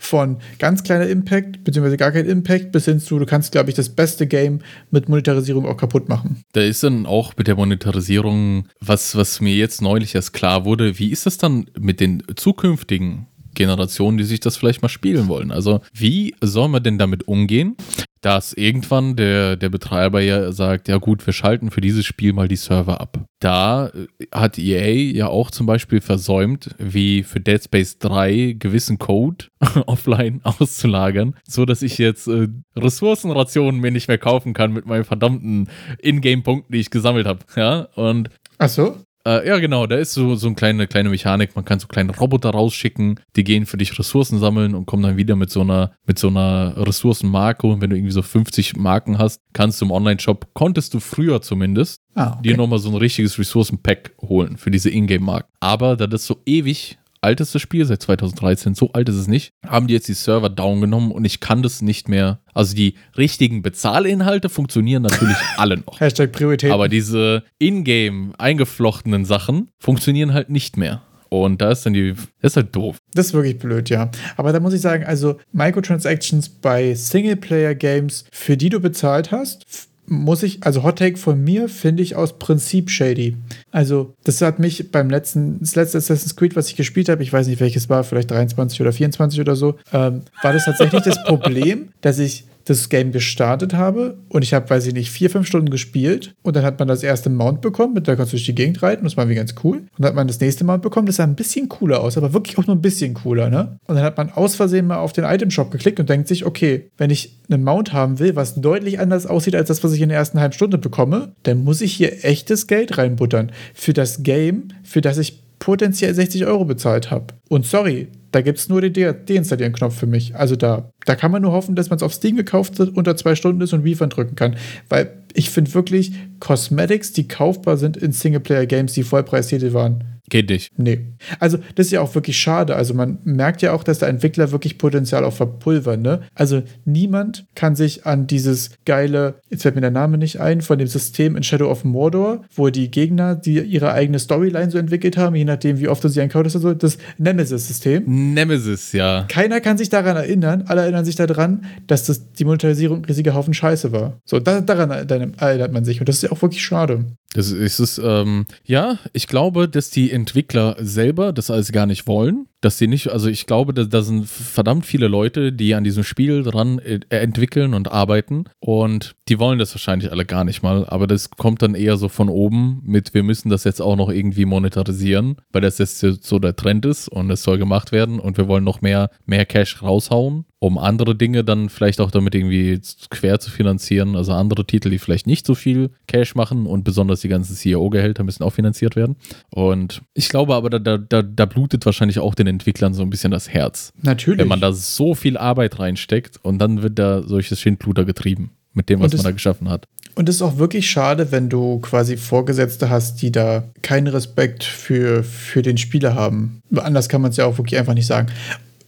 von ganz kleiner Impact, beziehungsweise gar kein Impact, bis hin zu, du kannst, glaube ich, das beste Game mit Monetarisierung auch kaputt machen. Da ist dann auch mit der Monetarisierung, was, was mir jetzt neulich erst klar wurde, wie ist das dann mit den zukünftigen Generationen, die sich das vielleicht mal spielen wollen? Also, wie soll man denn damit umgehen, dass irgendwann der, der Betreiber ja sagt, ja gut, wir schalten für dieses Spiel mal die Server ab. Da äh, hat EA ja auch zum Beispiel versäumt, wie für Dead Space 3 gewissen Code offline auszulagern, so dass ich jetzt äh, Ressourcenrationen mir nicht mehr kaufen kann mit meinen verdammten Ingame-Punkten, die ich gesammelt habe. Ja, und Ach so? Äh, ja, genau, da ist so, so eine kleine, kleine Mechanik. Man kann so kleine Roboter rausschicken, die gehen für dich Ressourcen sammeln und kommen dann wieder mit so einer, mit so einer Ressourcenmarke. Und wenn du irgendwie so 50 Marken hast, kannst du im Online-Shop, konntest du früher zumindest, Ah, dir okay. nochmal so ein richtiges Ressourcen-Pack holen für diese Ingame-Marken. Aber da das so ewig alteste Spiel seit 2013, so alt ist es nicht, haben die jetzt die Server down genommen und ich kann das nicht mehr. Also die richtigen Bezahlinhalte funktionieren natürlich alle noch. Hashtag Priorität. Aber diese Ingame eingeflochtenen Sachen funktionieren halt nicht mehr. Und da ist dann die, das ist halt doof. Das ist wirklich blöd, ja. Aber da muss ich sagen, also Microtransactions bei Singleplayer-Games, für die du bezahlt hast, muss ich, also Hot Take von mir, finde ich aus Prinzip shady. Also, das hat mich beim letzten, das letzte Assassin's Creed, was ich gespielt habe, ich weiß nicht welches war, vielleicht 23 oder 24 oder so, ähm, war das tatsächlich das Problem, dass ich das Game gestartet habe und ich habe, weiß ich nicht, vier, fünf Stunden gespielt und dann hat man das erste Mount bekommen, mit der kannst du durch die Gegend reiten, das war irgendwie ganz cool. Und dann hat man das nächste Mount bekommen, das sah ein bisschen cooler aus, aber wirklich auch nur ein bisschen cooler, ne? Und dann hat man aus Versehen mal auf den Item-Shop geklickt und denkt sich, okay, wenn ich einen Mount haben will, was deutlich anders aussieht als das, was ich in der ersten halben Stunde bekomme, dann muss ich hier echtes Geld reinbuttern. Für das Game, für das ich potenziell 60 Euro bezahlt habe. Und sorry, da gibt es nur den De- Deinstallieren-Knopf für mich. Also da, da kann man nur hoffen, dass man es auf Steam gekauft hat, unter zwei Stunden ist und Refund drücken kann. Weil ich finde wirklich Cosmetics, die kaufbar sind in Singleplayer-Games, die Vollpreistitel waren. Geht nicht. Nee. Also, das ist ja auch wirklich schade. Also, man merkt ja auch, dass da Entwickler wirklich Potenzial auch verpulvern, ne? Also, niemand kann sich an dieses geile, jetzt fällt mir der Name nicht ein, von dem System in Shadow of Mordor, wo die Gegner, die ihre eigene Storyline so entwickelt haben, je nachdem, wie oft du sie encountest und so, das Nemesis-System. Nemesis, ja. Keiner kann sich daran erinnern, alle erinnern sich daran, dass das die Monetarisierung ein riesiger Haufen Scheiße war. So, da, daran erinnert man sich. Und das ist ja auch wirklich schade. Das ist es, ähm, ja, ich glaube, dass die Entwickler selber das alles gar nicht wollen. Dass sie nicht, also ich glaube, da, da sind verdammt viele Leute, die an diesem Spiel dran äh, entwickeln und arbeiten. Und die wollen das wahrscheinlich alle gar nicht mal. Aber das kommt dann eher so von oben mit, wir müssen das jetzt auch noch irgendwie monetarisieren, weil das jetzt so der Trend ist und es soll gemacht werden und wir wollen noch mehr, mehr Cash raushauen. Um andere Dinge dann vielleicht auch damit irgendwie quer zu finanzieren. Also andere Titel, die vielleicht nicht so viel Cash machen und besonders die ganzen CEO-Gehälter müssen auch finanziert werden. Und ich glaube aber, da, da, da blutet wahrscheinlich auch den Entwicklern so ein bisschen das Herz. Natürlich. Wenn man da so viel Arbeit reinsteckt und dann wird da solches Schindluder getrieben mit dem, was man da geschaffen hat. Und es ist auch wirklich schade, wenn du quasi Vorgesetzte hast, die da keinen Respekt für, für den Spieler haben. Anders kann man es ja auch wirklich einfach nicht sagen.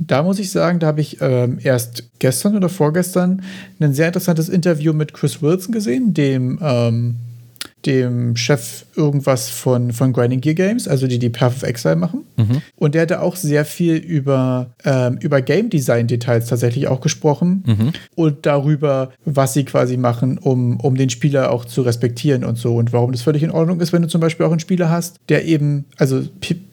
Da muss ich sagen, da habe ich ähm, erst gestern oder vorgestern ein sehr interessantes Interview mit Chris Wilson gesehen, dem ähm, dem Chef irgendwas von, von Grinding Gear Games, also die die Path of Exile machen. Mhm. Und der hatte auch sehr viel über, ähm, über Game Design Details tatsächlich auch gesprochen mhm. und darüber, was sie quasi machen, um, um den Spieler auch zu respektieren und so und warum das völlig in Ordnung ist, wenn du zum Beispiel auch einen Spieler hast, der eben, also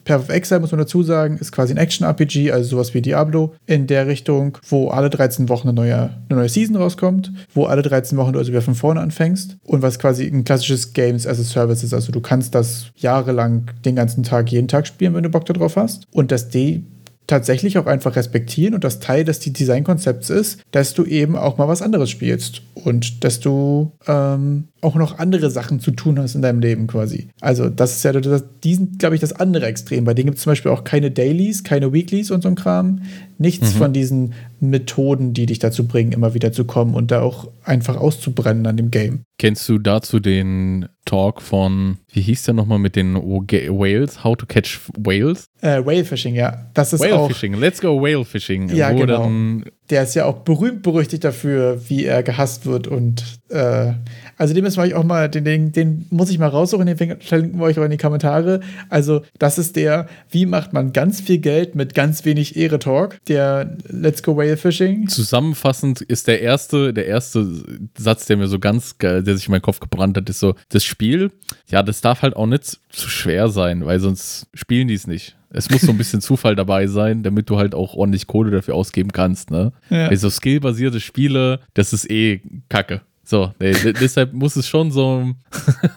Path of Exile muss man dazu sagen, ist quasi ein Action-RPG, also sowas wie Diablo in der Richtung, wo alle 13 Wochen eine neue, eine neue Season rauskommt, wo alle 13 Wochen du also wieder von vorne anfängst und was quasi ein klassisches Games as a Service ist. Also du kannst das jahrelang den ganzen Tag, jeden Tag spielen, wenn du Bock darauf hast. Und dass die tatsächlich auch einfach respektieren und das Teil des Designkonzepts ist, dass du eben auch mal was anderes spielst und dass du ähm, auch noch andere Sachen zu tun hast in deinem Leben quasi. Also das ist ja das, diesen, glaube ich, das andere Extrem. Bei denen gibt es zum Beispiel auch keine Dailies, keine Weeklies und so ein Kram. Nichts mhm. von diesen Methoden, die dich dazu bringen, immer wieder zu kommen und da auch einfach auszubrennen an dem Game. Kennst du dazu den Talk von, wie hieß der nochmal mit den Whales? How to catch Whales? Äh, Whale Fishing, ja. Das ist Whale auch, Fishing, let's go Whale Fishing. Ja, genau. der ist ja auch berühmt berüchtigt dafür, wie er gehasst wird und äh, also den müssen wir euch auch mal, den, den, den muss ich mal raussuchen, den verlinken wir euch auch in die Kommentare. Also das ist der, wie macht man ganz viel Geld mit ganz wenig Ehre-Talk, der Let's Go Whale Fishing. Zusammenfassend ist der erste, der erste Satz, der mir so ganz, der sich in meinen Kopf gebrannt hat, ist so, das Spiel, ja, das darf halt auch nicht zu schwer sein, weil sonst spielen die es nicht. Es muss so ein bisschen Zufall dabei sein, damit du halt auch ordentlich Kohle dafür ausgeben kannst, ne? Ja. Also skillbasierte Spiele, das ist eh Kacke. So, nee, deshalb muss es schon so,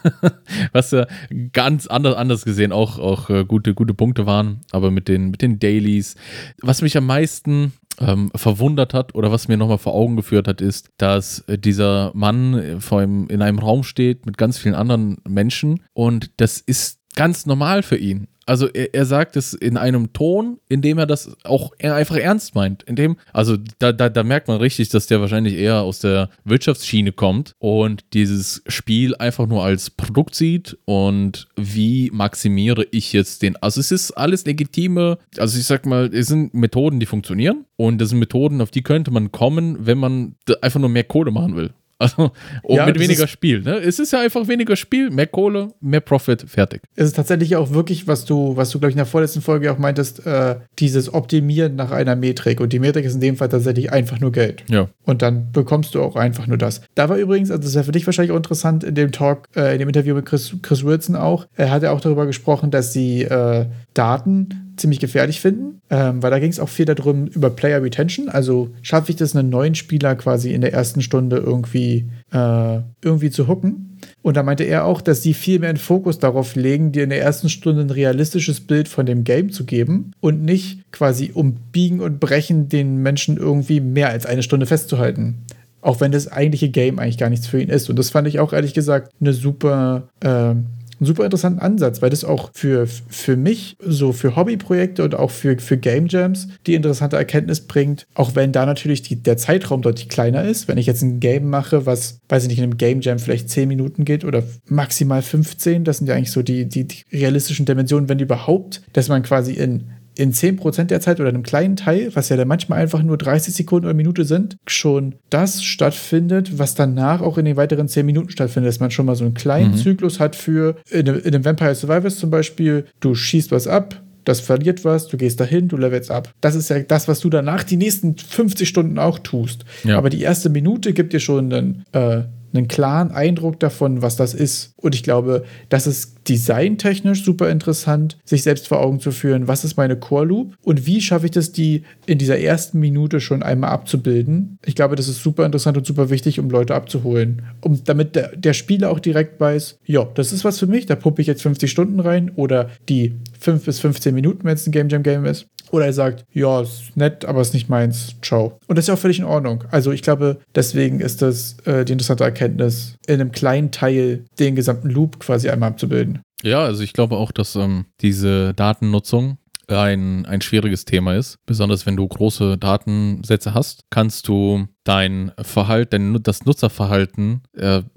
was ja ganz anders, anders gesehen auch, auch äh, gute, gute Punkte waren, aber mit den, mit den Dailies. Was mich am meisten ähm, verwundert hat oder was mir nochmal vor Augen geführt hat, ist, dass äh, dieser Mann äh, vor ihm in einem Raum steht mit ganz vielen anderen Menschen und das ist ganz normal für ihn also er, er, sagt es in einem Ton, in dem er das auch einfach ernst meint. In dem, also da, da, da merkt man richtig, dass der wahrscheinlich eher aus der Wirtschaftsschiene kommt und dieses Spiel einfach nur als Produkt sieht und wie maximiere ich jetzt den. Also es ist alles legitime, also ich sag mal, es sind Methoden, die funktionieren und das sind Methoden, auf die könnte man kommen, wenn man einfach nur mehr Kohle machen will. Also oh, ja, mit weniger Spiel. Ne? Es ist ja einfach weniger Spiel, mehr Kohle, mehr Profit, fertig. Es ist tatsächlich auch wirklich, was du, was du, glaube ich, in der vorletzten Folge auch meintest, äh, dieses Optimieren nach einer Metrik. Und die Metrik ist in dem Fall tatsächlich einfach nur Geld. Ja. Und dann bekommst du auch einfach nur das. Da war übrigens, also das wäre für dich wahrscheinlich auch interessant, in dem Talk, äh, in dem Interview mit Chris, Chris Wilson auch, er hat ja auch darüber gesprochen, dass sie äh, Daten ziemlich gefährlich finden, ähm, weil da ging es auch viel darum über Player Retention. Also schaffe ich das, einen neuen Spieler quasi in der ersten Stunde irgendwie, äh, irgendwie zu hooken. Und da meinte er auch, dass sie viel mehr einen Fokus darauf legen, dir in der ersten Stunde ein realistisches Bild von dem Game zu geben und nicht quasi um Biegen und Brechen den Menschen irgendwie mehr als eine Stunde festzuhalten. Auch wenn das eigentliche Game eigentlich gar nichts für ihn ist. Und das fand ich auch ehrlich gesagt eine super, äh, super interessanten Ansatz, weil das auch für, für mich, so für Hobbyprojekte und auch für, für Game Jams, die interessante Erkenntnis bringt, auch wenn da natürlich die, der Zeitraum deutlich kleiner ist. Wenn ich jetzt ein Game mache, was, weiß ich nicht, in einem Game Jam vielleicht 10 Minuten geht oder maximal 15, das sind ja eigentlich so die, die, die realistischen Dimensionen, wenn überhaupt, dass man quasi in in 10% der Zeit oder einem kleinen Teil, was ja dann manchmal einfach nur 30 Sekunden oder Minute sind, schon das stattfindet, was danach auch in den weiteren 10 Minuten stattfindet, dass man schon mal so einen kleinen mhm. Zyklus hat für in, in einem Vampire Survivors zum Beispiel, du schießt was ab, das verliert was, du gehst dahin, du levelst ab. Das ist ja das, was du danach die nächsten 50 Stunden auch tust. Ja. Aber die erste Minute gibt dir schon einen, äh, einen klaren Eindruck davon, was das ist. Und ich glaube, das ist designtechnisch super interessant, sich selbst vor Augen zu führen, was ist meine Core Loop und wie schaffe ich das, die in dieser ersten Minute schon einmal abzubilden. Ich glaube, das ist super interessant und super wichtig, um Leute abzuholen. Um, damit der, der Spieler auch direkt weiß, ja, das ist was für mich, da pumpe ich jetzt 50 Stunden rein oder die 5 bis 15 Minuten, wenn es ein Game Jam Game ist. Oder er sagt, ja, ist nett, aber ist nicht meins. Ciao. Und das ist ja auch völlig in Ordnung. Also ich glaube, deswegen ist das äh, die interessante Erkenntnis, in einem kleinen Teil den gesamten Loop quasi einmal abzubilden. Ja, also ich glaube auch, dass ähm, diese Datennutzung ein, ein schwieriges Thema ist. Besonders wenn du große Datensätze hast, kannst du dein Verhalten, das Nutzerverhalten äh,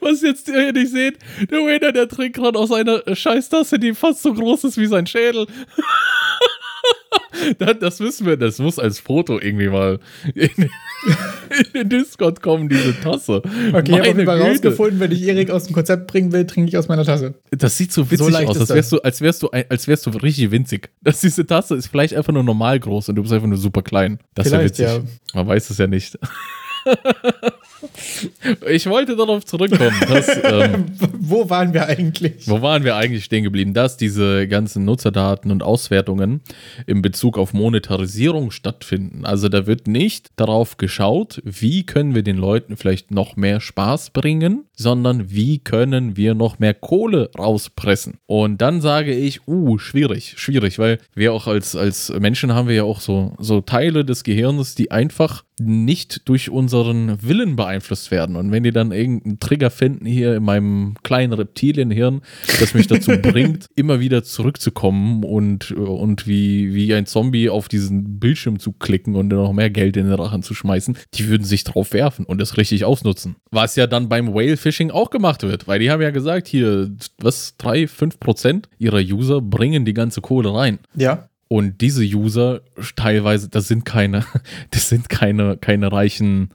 Was jetzt ihr nicht seht, der Wader, der trinkt gerade aus einer Scheißtasse, die fast so groß ist wie sein Schädel. das wissen wir, das muss als Foto irgendwie mal in, in den Discord kommen, diese Tasse. Okay, ich habe mal rausgefunden, wenn ich Erik aus dem Konzept bringen will, trinke ich aus meiner Tasse. Das sieht so witzig so aus, als wärst, du, als, wärst du, als wärst du richtig winzig. Dass diese Tasse ist vielleicht einfach nur normal groß und du bist einfach nur super klein. Das ist ja witzig. Ja. Man weiß es ja nicht. Ich wollte darauf zurückkommen. Dass, ähm, wo waren wir eigentlich? Wo waren wir eigentlich stehen geblieben? Dass diese ganzen Nutzerdaten und Auswertungen in Bezug auf Monetarisierung stattfinden. Also da wird nicht darauf geschaut, wie können wir den Leuten vielleicht noch mehr Spaß bringen, sondern wie können wir noch mehr Kohle rauspressen. Und dann sage ich, uh, schwierig, schwierig, weil wir auch als, als Menschen haben wir ja auch so, so Teile des Gehirns, die einfach nicht durch unseren Willen beeinflusst werden. Und wenn die dann irgendeinen Trigger finden hier in meinem kleinen Reptilienhirn, das mich dazu bringt, immer wieder zurückzukommen und, und wie, wie ein Zombie auf diesen Bildschirm zu klicken und noch mehr Geld in den Rachen zu schmeißen, die würden sich drauf werfen und das richtig ausnutzen. Was ja dann beim Whale Fishing auch gemacht wird, weil die haben ja gesagt, hier, was, drei, fünf Prozent ihrer User bringen die ganze Kohle rein. Ja. Und diese User teilweise, das sind keine, das sind keine, keine reichen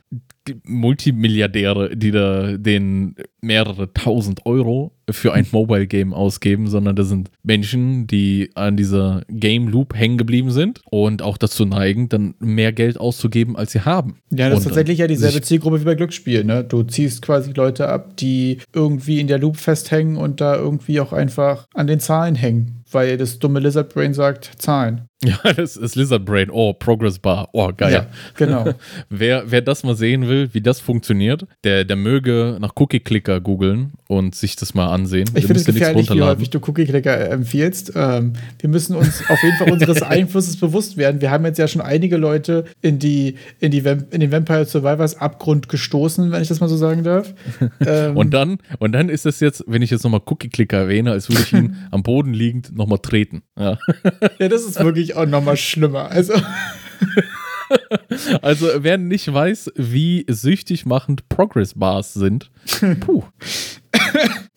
Multimilliardäre, die da den mehrere tausend Euro für ein Mobile Game ausgeben, sondern das sind Menschen, die an dieser Game Loop hängen geblieben sind und auch dazu neigen, dann mehr Geld auszugeben, als sie haben. Ja, das ist tatsächlich ja dieselbe Zielgruppe wie bei Glücksspiel. Ne? Du ziehst quasi Leute ab, die irgendwie in der Loop festhängen und da irgendwie auch einfach an den Zahlen hängen weil das dumme Lizard Brain sagt Zahlen. Ja, das ist Lizard Brain. Oh, Progress Bar. Oh, geil. Ja, genau. wer, wer das mal sehen will, wie das funktioniert, der, der möge nach Cookie Clicker googeln und sich das mal ansehen. Ich finde es gefährlich, wie häufig du Cookie Clicker empfiehlst. Ähm, wir müssen uns auf jeden Fall unseres Einflusses bewusst werden. Wir haben jetzt ja schon einige Leute in, die, in, die in den Vampire Survivors Abgrund gestoßen, wenn ich das mal so sagen darf. Ähm, und, dann, und dann ist es jetzt, wenn ich jetzt nochmal Cookie Clicker erwähne, als würde ich ihn am Boden liegend nochmal treten. Ja. ja, das ist wirklich auch nochmal schlimmer. Also. Also, wer nicht weiß, wie süchtig machend Progress Bars sind, puh.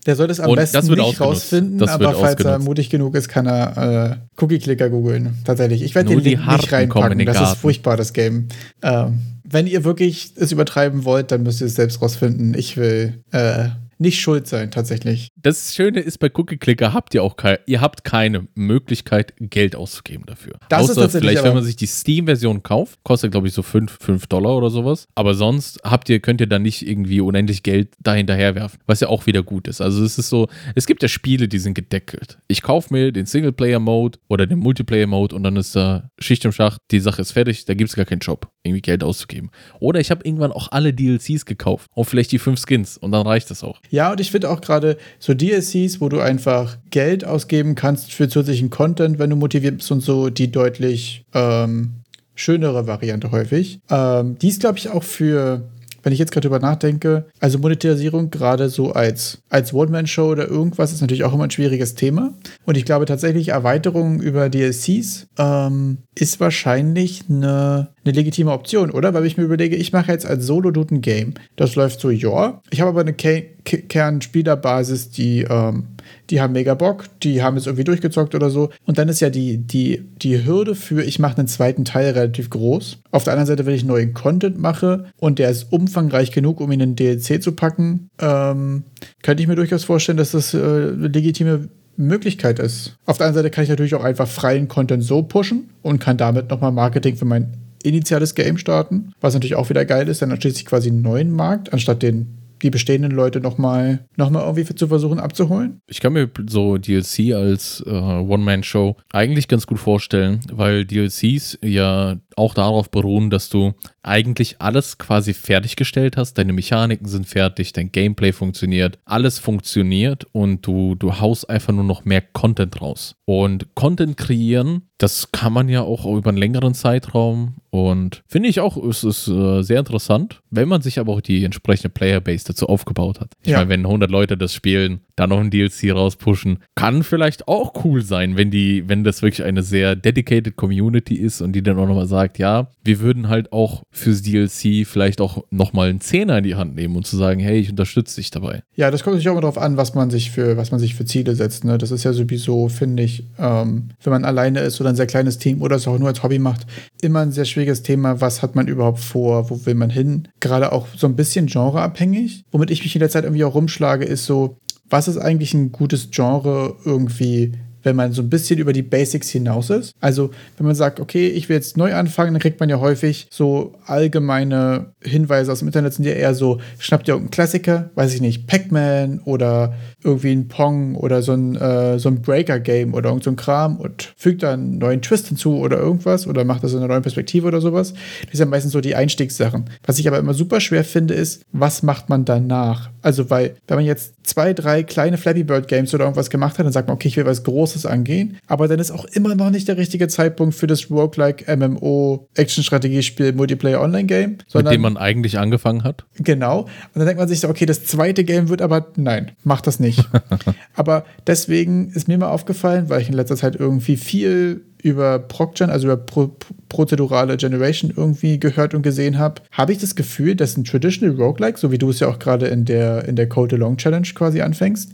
Der soll es am Und besten nicht rausfinden, das aber falls er mutig genug ist, kann er äh, Cookie-Clicker googeln. Tatsächlich. Ich werde den Link nicht reinpacken. Das ist furchtbar, das Game. Ähm, wenn ihr wirklich es übertreiben wollt, dann müsst ihr es selbst rausfinden. Ich will äh, nicht schuld sein, tatsächlich. Das Schöne ist, bei Cookie Clicker habt ihr auch keine, ihr habt keine Möglichkeit, Geld auszugeben dafür. Das Außer vielleicht, wenn man sich die Steam-Version kauft, kostet, glaube ich, so 5, 5 Dollar oder sowas. Aber sonst habt ihr, könnt ihr dann nicht irgendwie unendlich Geld dahinterher werfen, was ja auch wieder gut ist. Also es ist so, es gibt ja Spiele, die sind gedeckelt. Ich kaufe mir den Singleplayer-Mode oder den Multiplayer-Mode und dann ist da Schicht im Schacht, die Sache ist fertig, da gibt es gar keinen Job, irgendwie Geld auszugeben. Oder ich habe irgendwann auch alle DLCs gekauft, auch vielleicht die fünf Skins und dann reicht das auch. Ja, und ich finde auch gerade so DLCs, wo du einfach Geld ausgeben kannst für zusätzlichen Content, wenn du motiviert bist und so, die deutlich ähm, schönere Variante häufig. Ähm, die ist, glaube ich, auch für wenn ich jetzt gerade drüber nachdenke, also Monetarisierung gerade so als, als One-Man-Show oder irgendwas ist natürlich auch immer ein schwieriges Thema. Und ich glaube tatsächlich, Erweiterungen über DLCs ähm, ist wahrscheinlich eine, eine legitime Option, oder? Weil ich mir überlege, ich mache jetzt als Solo-Dude ein Game. Das läuft so, ja. Ich habe aber eine Kernspielerbasis, die ähm, die haben mega Bock, die haben es irgendwie durchgezockt oder so. Und dann ist ja die, die, die Hürde für, ich mache einen zweiten Teil relativ groß. Auf der anderen Seite, wenn ich neuen Content mache und der ist umfangreich genug, um ihn in DLC zu packen, ähm, könnte ich mir durchaus vorstellen, dass das äh, eine legitime Möglichkeit ist. Auf der anderen Seite kann ich natürlich auch einfach freien Content so pushen und kann damit nochmal Marketing für mein initiales Game starten, was natürlich auch wieder geil ist, dann entsteht sich quasi einen neuen Markt, anstatt den die bestehenden Leute nochmal noch mal irgendwie zu versuchen abzuholen? Ich kann mir so DLC als äh, One-Man-Show eigentlich ganz gut vorstellen, weil DLCs ja auch darauf beruhen, dass du eigentlich alles quasi fertiggestellt hast. Deine Mechaniken sind fertig, dein Gameplay funktioniert, alles funktioniert und du, du haust einfach nur noch mehr Content raus. Und Content kreieren, das kann man ja auch über einen längeren Zeitraum und finde ich auch, es ist äh, sehr interessant, wenn man sich aber auch die entsprechende Playerbase dazu aufgebaut hat. Ich Ja. meine, wenn 100 Leute das spielen, dann noch ein DLC rauspushen, kann vielleicht auch cool sein, wenn die, wenn das wirklich eine sehr dedicated Community ist und die dann auch nochmal sagt, ja, wir würden halt auch fürs DLC vielleicht auch nochmal einen Zehner in die Hand nehmen und zu sagen, hey, ich unterstütze dich dabei. Ja, das kommt natürlich auch immer darauf an, was man sich für, was man sich für Ziele setzt. Ne? Das ist ja sowieso, finde ich, ähm, wenn man alleine ist oder ein sehr kleines Team oder es auch nur als Hobby macht, immer ein sehr schwieriges Thema. Was hat man überhaupt vor? Wo will man hin? Gerade auch so ein bisschen genreabhängig. Womit ich mich in der Zeit irgendwie auch rumschlage, ist so, was ist eigentlich ein gutes Genre irgendwie, wenn man so ein bisschen über die Basics hinaus ist? Also, wenn man sagt, okay, ich will jetzt neu anfangen, dann kriegt man ja häufig so allgemeine Hinweise aus dem Internet, sind ja eher so, schnappt ihr irgendeinen Klassiker, weiß ich nicht, Pac-Man oder irgendwie ein Pong oder so ein, äh, so ein Breaker-Game oder irgend so ein Kram und fügt da einen neuen Twist hinzu oder irgendwas oder macht das in einer neuen Perspektive oder sowas. Das sind ja meistens so die Einstiegssachen. Was ich aber immer super schwer finde, ist, was macht man danach? Also, weil, wenn man jetzt zwei, drei kleine Flappy Bird Games oder irgendwas gemacht hat, dann sagt man, okay, ich will was Großes angehen, aber dann ist auch immer noch nicht der richtige Zeitpunkt für das Roguelike MMO Action-Strategiespiel Multiplayer Online Game, Mit dem man eigentlich angefangen hat. Genau. Und dann denkt man sich so, okay, das zweite Game wird aber, nein, macht das nicht. aber deswegen ist mir mal aufgefallen, weil ich in letzter Zeit irgendwie viel über ProcGen, also über pro prozedurale Generation irgendwie gehört und gesehen habe, habe ich das Gefühl, dass ein Traditional Roguelike, so wie du es ja auch gerade in der, in der Code Along Challenge quasi anfängst,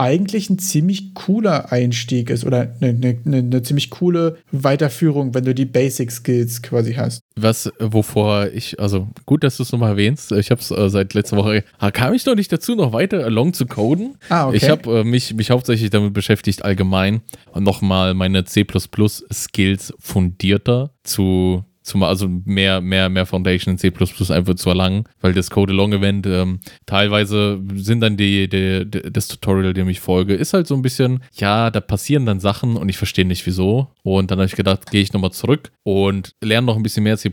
eigentlich ein ziemlich cooler Einstieg ist oder eine, eine, eine ziemlich coole Weiterführung, wenn du die Basic Skills quasi hast. Was, wovor ich, also gut, dass du es nochmal erwähnst. Ich habe es äh, seit letzter Woche, ah, kam ich noch nicht dazu, noch weiter along zu coden. Ah, okay. Ich habe äh, mich, mich hauptsächlich damit beschäftigt, allgemein nochmal meine C++-Skills fundierter zu zum, also mehr, mehr, mehr Foundation in C einfach zu erlangen, weil das Code Along Event ähm, teilweise sind dann die, die, die, das Tutorial, dem ich folge, ist halt so ein bisschen, ja, da passieren dann Sachen und ich verstehe nicht wieso. Und dann habe ich gedacht, gehe ich nochmal zurück und lerne noch ein bisschen mehr C,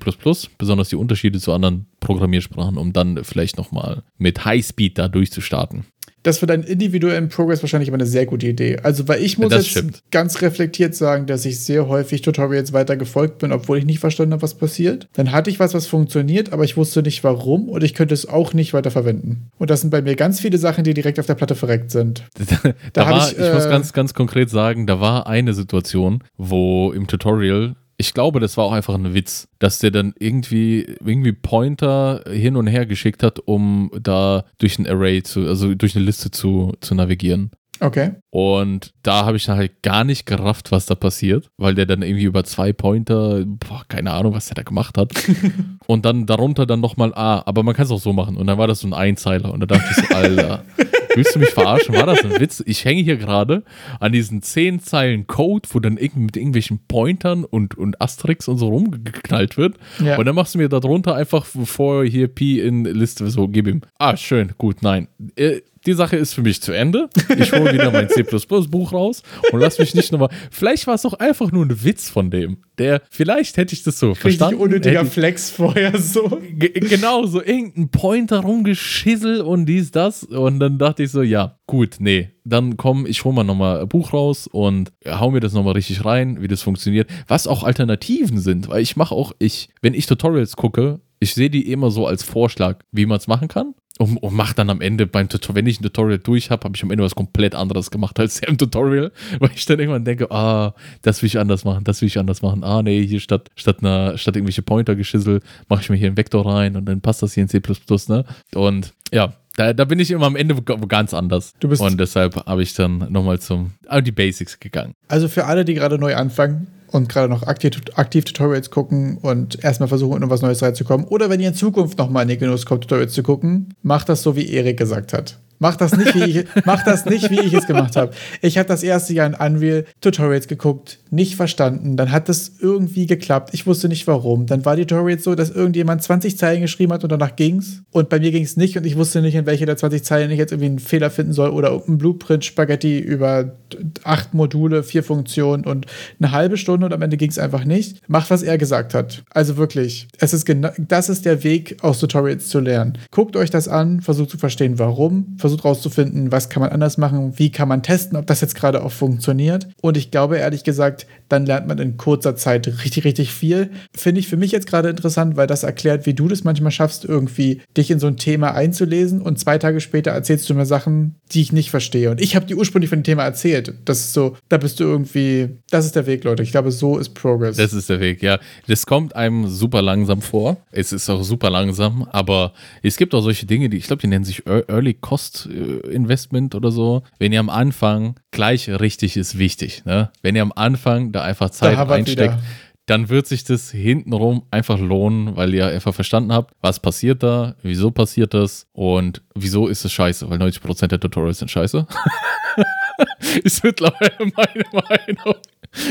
besonders die Unterschiede zu anderen Programmiersprachen, um dann vielleicht nochmal mit Highspeed da durchzustarten. Das für deinen individuellen Progress wahrscheinlich aber eine sehr gute Idee. Also, weil ich muss Das jetzt stimmt. ganz reflektiert sagen, dass ich sehr häufig Tutorials weiter gefolgt bin, obwohl ich nicht verstanden habe, was passiert. Dann hatte ich was, was funktioniert, aber ich wusste nicht warum und ich könnte es auch nicht weiter verwenden. Und das sind bei mir ganz viele Sachen, die direkt auf der Platte verreckt sind. Da, Da war, ich, ich, muss äh, ganz, ganz konkret sagen, da war eine Situation, wo im Tutorial, ich glaube, das war auch einfach ein Witz, dass der dann irgendwie, irgendwie Pointer hin und her geschickt hat, um da durch ein Array zu, also durch eine Liste zu, zu navigieren. Okay. Und da habe ich halt gar nicht gerafft, was da passiert, weil der dann irgendwie über zwei Pointer, boah, keine Ahnung, was der da gemacht hat. und dann darunter dann nochmal A, aber man kann es auch so machen. Und dann war das so ein Einzeiler. Und da dachte ich so, Alter, willst du mich verarschen? War das ein Witz? Ich hänge hier gerade an diesen zehn Zeilen Code, wo dann mit irgendwelchen Pointern und, und Asterix und so rumgeknallt wird. Ja. Und dann machst du mir darunter einfach vor hier P in Liste, so gib ihm. Ah, schön, gut, nein. Die Sache ist für mich zu Ende. Ich hole wieder mein C++-Buch raus und lass mich nicht nochmal. Vielleicht war es doch einfach nur ein Witz von dem. Der, vielleicht hätte ich das so Richtig verstanden. unnötiger hätte, Flex vorher so. Ge- Genau, so irgendein Pointer rumgeschissel und dies, das. Und dann dachte ich so, ja, gut, nee. Dann komm, ich hol mal nochmal ein Buch raus und hau mir das nochmal richtig rein, wie das funktioniert. Was auch Alternativen sind, weil ich mache auch, ich, wenn ich Tutorials gucke, ich sehe die immer so als Vorschlag, wie man es machen kann. Und, und mach dann am Ende beim Tutorial, wenn ich ein Tutorial durch habe, habe ich am Ende was komplett anderes gemacht als im Tutorial, weil ich dann irgendwann denke, ah, das will ich anders machen, das will ich anders machen. Ah, nee, hier statt, statt, einer, statt irgendwelche Pointer-Geschissel mache ich mir hier einen Vektor rein und dann passt das hier in C++, ne? Und ja, da, da bin ich immer am Ende ganz anders. Du bist- und deshalb habe ich dann nochmal zum, an die Basics gegangen. Also für alle, die gerade neu anfangen und gerade noch aktiv, aktiv Tutorials gucken und erstmal versuchen, in was Neues reinzukommen, oder wenn ihr in Zukunft nochmal in den Genuss kommt, Tutorials zu gucken, macht das so, wie Erik gesagt hat. Mach das nicht, wie ich, mach das nicht, wie ich es gemacht habe. Ich habe das erste Jahr in Unreal Tutorials geguckt, nicht verstanden. Dann hat das irgendwie geklappt. Ich wusste nicht warum. Dann war die Tutorials so, dass irgendjemand 20 Zeilen geschrieben hat und danach ging's. Und bei mir ging es nicht und ich wusste nicht, in welche der 20 Zeilen ich jetzt irgendwie einen Fehler finden soll oder ein Blueprint Spaghetti über acht Module, vier Funktionen und eine halbe Stunde und am Ende ging es einfach nicht. Macht, was er gesagt hat. Also wirklich, es ist genau, das ist der Weg, aus Tutorials zu lernen. Guckt euch das an, versucht zu verstehen, warum, versucht rauszufinden, was kann man anders machen, wie kann man testen, ob das jetzt gerade auch funktioniert. Und ich glaube ehrlich gesagt, dann lernt man in kurzer Zeit richtig, richtig viel. Finde ich für mich jetzt gerade interessant, weil das erklärt, wie du das manchmal schaffst, irgendwie dich in so ein Thema einzulesen und zwei Tage später erzählst du mir Sachen, die ich nicht verstehe. Und ich habe die ursprünglich von dem Thema erzählt. Das ist so, da bist du irgendwie, das ist der Weg, Leute. Ich glaube, so ist Progress. Das ist der Weg, ja. Das kommt einem super langsam vor. Es ist auch super langsam, aber es gibt auch solche Dinge, die, ich glaube, die nennen sich Early Cost äh, Investment oder so. Wenn ihr am Anfang gleich richtig ist wichtig, ne? Wenn ihr am Anfang da einfach Zeit reinsteckt, dann wird sich das hintenrum einfach lohnen, weil ihr einfach verstanden habt, was passiert da, wieso passiert das und wieso ist es scheiße, weil 90% der Tutorials sind scheiße. ist mittlerweile meine Meinung.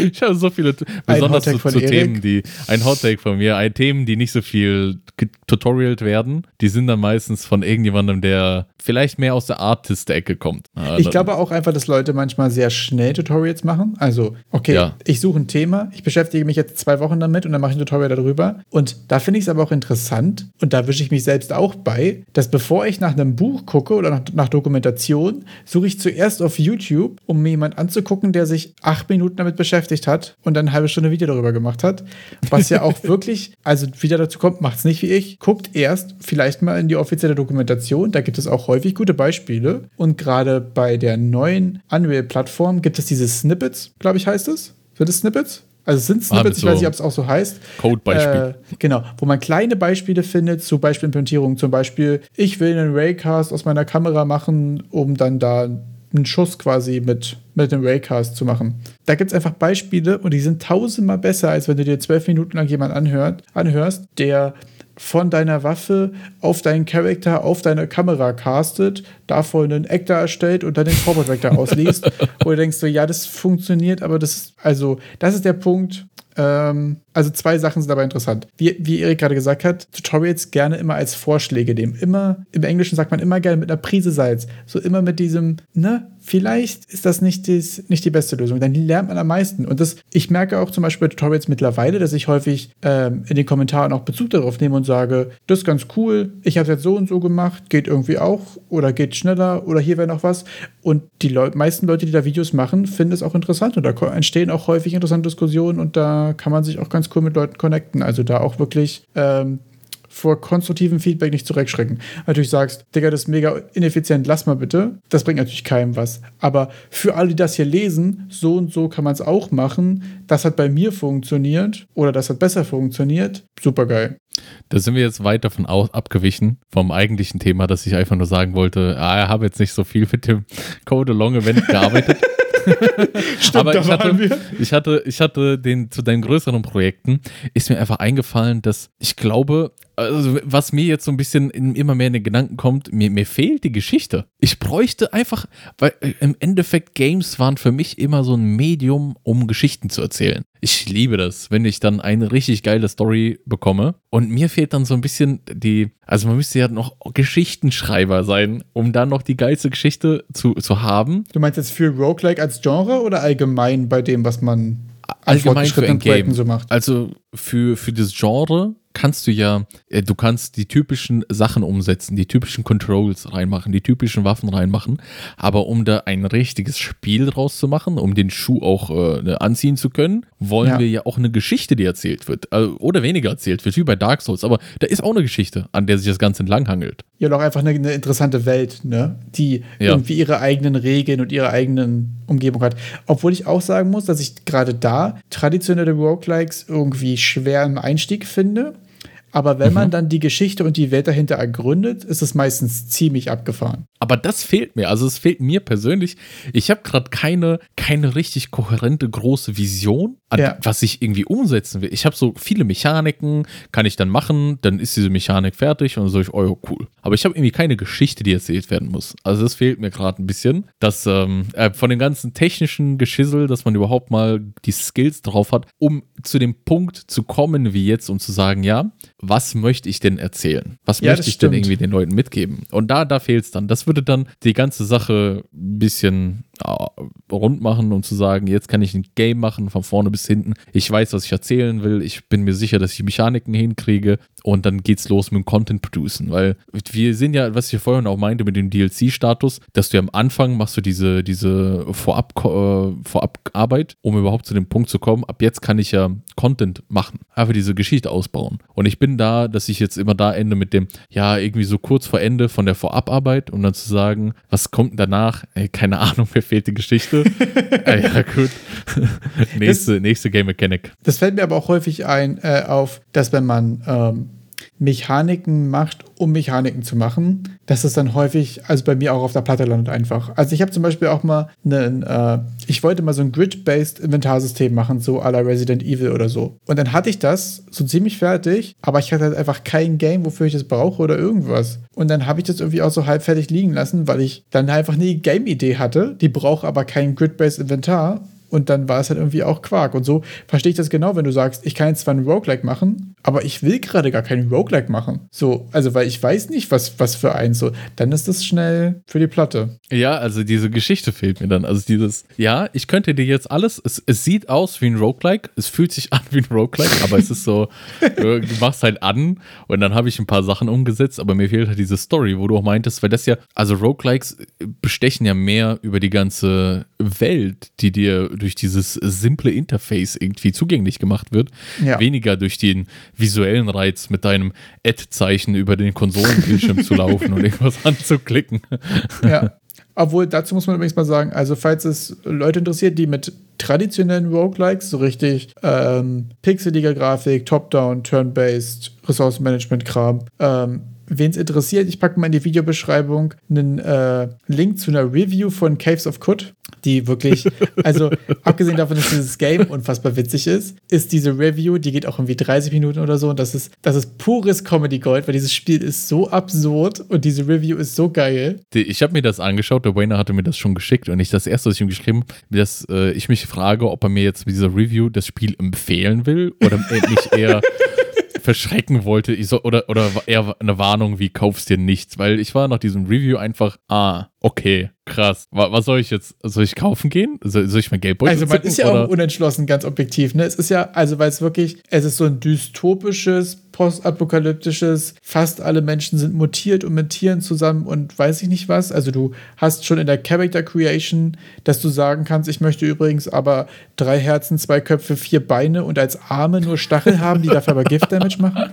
Ich habe so viele, besonders zu, zu Themen, die, ein Hottake von mir, ein Themen, die nicht so viel tutorialt werden, die sind dann meistens von irgendjemandem, der vielleicht mehr aus der Artist-Ecke kommt. Ah, ich glaube auch einfach, dass Leute manchmal sehr schnell Tutorials machen. Also, okay, ja. ich suche ein Thema, ich beschäftige mich jetzt zwei Wochen damit und dann mache ich ein Tutorial darüber. Und da finde ich es aber auch interessant und da wische ich mich selbst auch bei, dass bevor ich nach einem Buch gucke oder nach, nach Dokumentation, suche ich zuerst auf YouTube, um mir jemanden anzugucken, der sich acht Minuten damit beschäftigt hat und dann eine halbe Stunde Video darüber gemacht hat. Was ja auch wirklich, also wieder dazu kommt, macht es nicht wie ich. Guckt erst vielleicht mal in die offizielle Dokumentation, da gibt es auch häufig gute Beispiele. Und gerade bei der neuen Unreal-Plattform gibt es diese Snippets, glaube ich, heißt es. Sind es Snippets? Also es sind ah, Snippets, ah, so ich weiß nicht, ob es auch so heißt. Code-Beispiel. Äh, genau, wo man kleine Beispiele findet zu Beispielimplementierung. Zum Beispiel, ich will einen Raycast aus meiner Kamera machen, um dann da einen Schuss quasi mit, mit dem Raycast zu machen. Da gibt es einfach Beispiele und die sind tausendmal besser, als wenn du dir zwölf Minuten lang jemanden anhört, anhörst, der von deiner Waffe auf deinen Charakter, auf deine Kamera castet, davor einen Actor erstellt und dann den Forward Vector ausliest, wo du denkst so, ja, das funktioniert, aber das ist, also, das ist der Punkt, ähm, also zwei Sachen sind dabei interessant. Wie, wie Erik gerade gesagt hat, Tutorials gerne immer als Vorschläge nehmen. Immer, im Englischen sagt man immer gerne mit einer Prise Salz. So immer mit diesem, ne, vielleicht ist das nicht, dies, nicht die beste Lösung. Dann lernt man am meisten. Und das, ich merke auch zum Beispiel bei Tutorials mittlerweile, dass ich häufig ähm, in den Kommentaren auch Bezug darauf nehme und sage, das ist ganz cool, ich habe es jetzt so und so gemacht, geht irgendwie auch oder geht schneller oder hier wäre noch was. Und die Leu meisten Leute, die da Videos machen, finden es auch interessant und da entstehen auch häufig interessante Diskussionen und da kann man sich auch ganz cool mit Leuten connecten. Also da auch wirklich ähm, vor konstruktivem Feedback nicht zurückschrecken. Natürlich sagst, Digga, das ist mega ineffizient, lass mal bitte. Das bringt natürlich keinem was. Aber für alle, die das hier lesen, so und so kann man es auch machen. Das hat bei mir funktioniert oder das hat besser funktioniert. Super geil. Da sind wir jetzt weit davon aus, abgewichen, vom eigentlichen Thema, dass ich einfach nur sagen wollte, ah, ich habe jetzt nicht so viel mit dem Code Along Event gearbeitet. Stimmt, Aber ich hatte, ich hatte, ich hatte den zu deinen größeren Projekten, ist mir einfach eingefallen, dass ich glaube, also was mir jetzt so ein bisschen in, immer mehr in den Gedanken kommt, mir, mir fehlt die Geschichte. Ich bräuchte einfach, weil äh, im Endeffekt Games waren für mich immer so ein Medium, um Geschichten zu erzählen. Ich liebe das, wenn ich dann eine richtig geile Story bekomme. Und mir fehlt dann so ein bisschen die, also man müsste ja noch Geschichtenschreiber sein, um dann noch die geilste Geschichte zu, zu haben. Du meinst jetzt für Roguelike als Genre oder allgemein bei dem, was man allgemein für ein Game so macht? Also für, für das Genre kannst du ja, äh, du kannst die typischen Sachen umsetzen, die typischen Controls reinmachen, die typischen Waffen reinmachen, aber um da ein richtiges Spiel draus zu machen, um den Schuh auch äh, ne, anziehen zu können, wollen ja. wir ja auch eine Geschichte, die erzählt wird, äh, oder weniger erzählt wird, wie bei Dark Souls, aber da ist auch eine Geschichte, an der sich das Ganze entlanghangelt. Ja, doch einfach eine, eine interessante Welt, ne? die ja. irgendwie ihre eigenen Regeln und ihre eigenen Umgebung hat. Obwohl ich auch sagen muss, dass ich gerade da traditionelle Roguelikes irgendwie schwer im Einstieg finde Aber wenn mhm. man dann die Geschichte und die Welt dahinter ergründet, ist es meistens ziemlich abgefahren. Aber das fehlt mir. Also es fehlt mir persönlich. Ich habe gerade keine, keine richtig kohärente große Vision, ja. was ich irgendwie umsetzen will. Ich habe so viele Mechaniken, kann ich dann machen, dann ist diese Mechanik fertig und dann sage ich, oh cool. Aber ich habe irgendwie keine Geschichte, die erzählt werden muss. Also das fehlt mir gerade ein bisschen. Dass ähm, äh, von dem ganzen technischen Geschissel, dass man überhaupt mal die Skills drauf hat, um zu dem Punkt zu kommen wie jetzt, um zu sagen, ja, was möchte ich denn erzählen? Was ja, möchte ich stimmt. denn irgendwie den Leuten mitgeben? Und da, da fehlt es dann. Das würde dann die ganze Sache ein bisschen rund machen und zu sagen, jetzt kann ich ein Game machen von vorne bis hinten. Ich weiß, was ich erzählen will. Ich bin mir sicher, dass ich Mechaniken hinkriege und dann geht's los mit dem Content producen, weil wir sind ja, was ich vorhin auch meinte mit dem DLC-Status, dass du am Anfang machst du diese, diese Vorab, äh, Vorabarbeit, um überhaupt zu dem Punkt zu kommen. Ab jetzt kann ich ja Content machen, einfach diese Geschichte ausbauen. Und ich bin da, dass ich jetzt immer da ende mit dem, ja, irgendwie so kurz vor Ende von der Vorabarbeit, um dann zu sagen, was kommt danach? Ey, keine Ahnung, mir fehlt die Geschichte. äh, ja, gut. nächste, das, nächste Game Mechanic. Das fällt mir aber auch häufig ein, äh, auf, dass wenn man ähm, Mechaniken macht, um Mechaniken zu machen, dass es dann häufig, also bei mir auch auf der Platte landet einfach. Also ich habe zum Beispiel auch mal einen, äh, ich wollte mal so ein Grid-based Inventarsystem machen, so à la Resident Evil oder so. Und dann hatte ich das so ziemlich fertig, aber ich hatte halt einfach kein Game, wofür ich das brauche oder irgendwas. Und dann habe ich das irgendwie auch so halb fertig liegen lassen, weil ich dann einfach eine Game-Idee hatte, die braucht aber kein Grid-based Inventar und dann war es halt irgendwie auch Quark. Und so verstehe ich das genau, wenn du sagst, ich kann jetzt zwar einen Roguelike machen, aber ich will gerade gar keinen Roguelike machen. So, also weil ich weiß nicht, was, was für eins so. Dann ist das schnell für die Platte. Ja, also diese Geschichte fehlt mir dann. Also dieses, ja, ich könnte dir jetzt alles, es, es sieht aus wie ein Roguelike, es fühlt sich an wie ein Roguelike, aber es ist so, du machst halt an und dann habe ich ein paar Sachen umgesetzt, aber mir fehlt halt diese Story, wo du auch meintest, weil das ja, also Roguelikes bestechen ja mehr über die ganze Welt, die dir durch dieses simple Interface irgendwie zugänglich gemacht wird, ja. weniger durch den visuellen Reiz mit deinem Add-Zeichen über den Konsolenbildschirm zu laufen und irgendwas anzuklicken. Ja. Obwohl, dazu muss man übrigens mal sagen, also falls es Leute interessiert, die mit traditionellen Roguelikes, so richtig ähm, pixeliger Grafik, Top-Down, Turn-Based, Ressourcenmanagement-Kram, ähm, Wen es interessiert, ich packe mal in die Videobeschreibung einen äh, Link zu einer Review von Caves of Kut, die wirklich, also abgesehen davon, dass dieses Game unfassbar witzig ist, ist diese Review, die geht auch irgendwie 30 Minuten oder so und das ist, das ist pures Comedy Gold, weil dieses Spiel ist so absurd und diese Review ist so geil. Ich habe mir das angeschaut, der Wayner hatte mir das schon geschickt und ich das erste, was ich ihm geschrieben habe, dass äh, ich mich frage, ob er mir jetzt mit dieser Review das Spiel empfehlen will oder nicht eher verschrecken wollte. Ich so, oder, oder eher eine Warnung wie kaufst dir nichts, weil ich war nach diesem Review einfach, ah, okay, krass. Was soll ich jetzt? Soll ich kaufen gehen? Soll, soll ich mein Geldbeutel Also man ist ja oder? auch unentschlossen, ganz objektiv. Ne? Es ist ja, also weil es wirklich, es ist so ein dystopisches, postapokalyptisches, fast alle Menschen sind mutiert und mit Tieren zusammen und weiß ich nicht was. Also du hast schon in der Character Creation, dass du sagen kannst, ich möchte übrigens aber drei Herzen, zwei Köpfe, vier Beine und als Arme nur Stachel haben, die dafür aber Gift-Damage machen.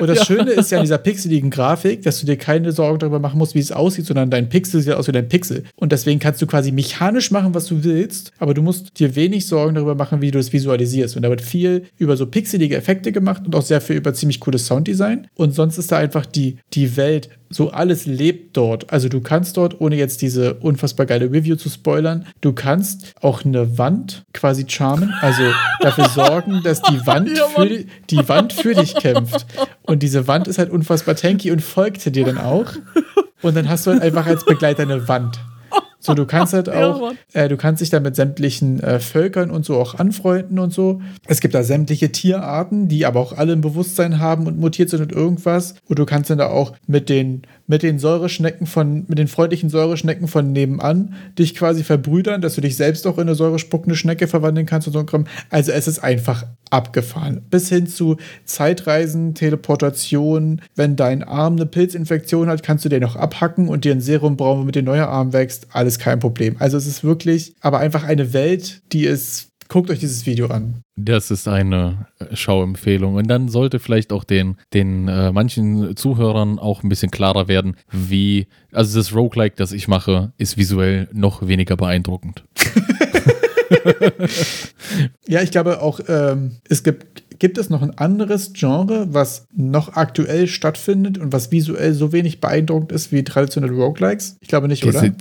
Und das ja. Schöne ist ja an dieser pixeligen Grafik, dass du dir keine Sorgen darüber machen musst, wie es aussieht, sondern dein Pixel sieht aus wie dein Pixel. Und deswegen kannst du quasi mechanisch machen, was du willst, aber du musst dir wenig Sorgen darüber machen, wie du es visualisierst. Und da wird viel über so pixelige Effekte gemacht und auch sehr viel über ziemlich cooles Sounddesign. Und sonst ist da einfach die, die Welt, so alles lebt dort. Also du kannst dort, ohne jetzt diese unfassbar geile Review zu spoilern, du kannst auch eine Wand quasi charmen, also dafür sorgen, dass die Wand, ja, für, die Wand für dich kämpft. Und diese Wand ist halt unfassbar tanky und folgte dir dann auch. Und dann hast du halt einfach als Begleiter eine Wand. So, du kannst halt auch, äh, du kannst dich da mit sämtlichen äh, Völkern und so auch anfreunden und so. Es gibt da sämtliche Tierarten, die aber auch alle ein Bewusstsein haben und mutiert sind und irgendwas. Und du kannst dann da auch mit den mit den Säureschnecken von, mit den freundlichen Säureschnecken von nebenan dich quasi verbrüdern, dass du dich selbst auch in eine säurespuckende Schnecke verwandeln kannst und so ein. Also es ist einfach abgefahren. Bis hin zu Zeitreisen, Teleportation. Wenn dein Arm eine Pilzinfektion hat, kannst du den noch abhacken und dir ein Serum brauchen, womit der neue Arm wächst. Alles kein Problem. Also es ist wirklich, aber einfach eine Welt, die ist Guckt euch dieses Video an. Das ist eine äh, Schauempfehlung. Und dann sollte vielleicht auch den, den äh, manchen Zuhörern auch ein bisschen klarer werden, wie, also das Roguelike, das ich mache, ist visuell noch weniger beeindruckend. ja, ich glaube auch, ähm, es gibt gibt es noch ein anderes Genre, was noch aktuell stattfindet und was visuell so wenig beeindruckend ist wie traditionelle Roguelikes? Ich glaube nicht, oder? diese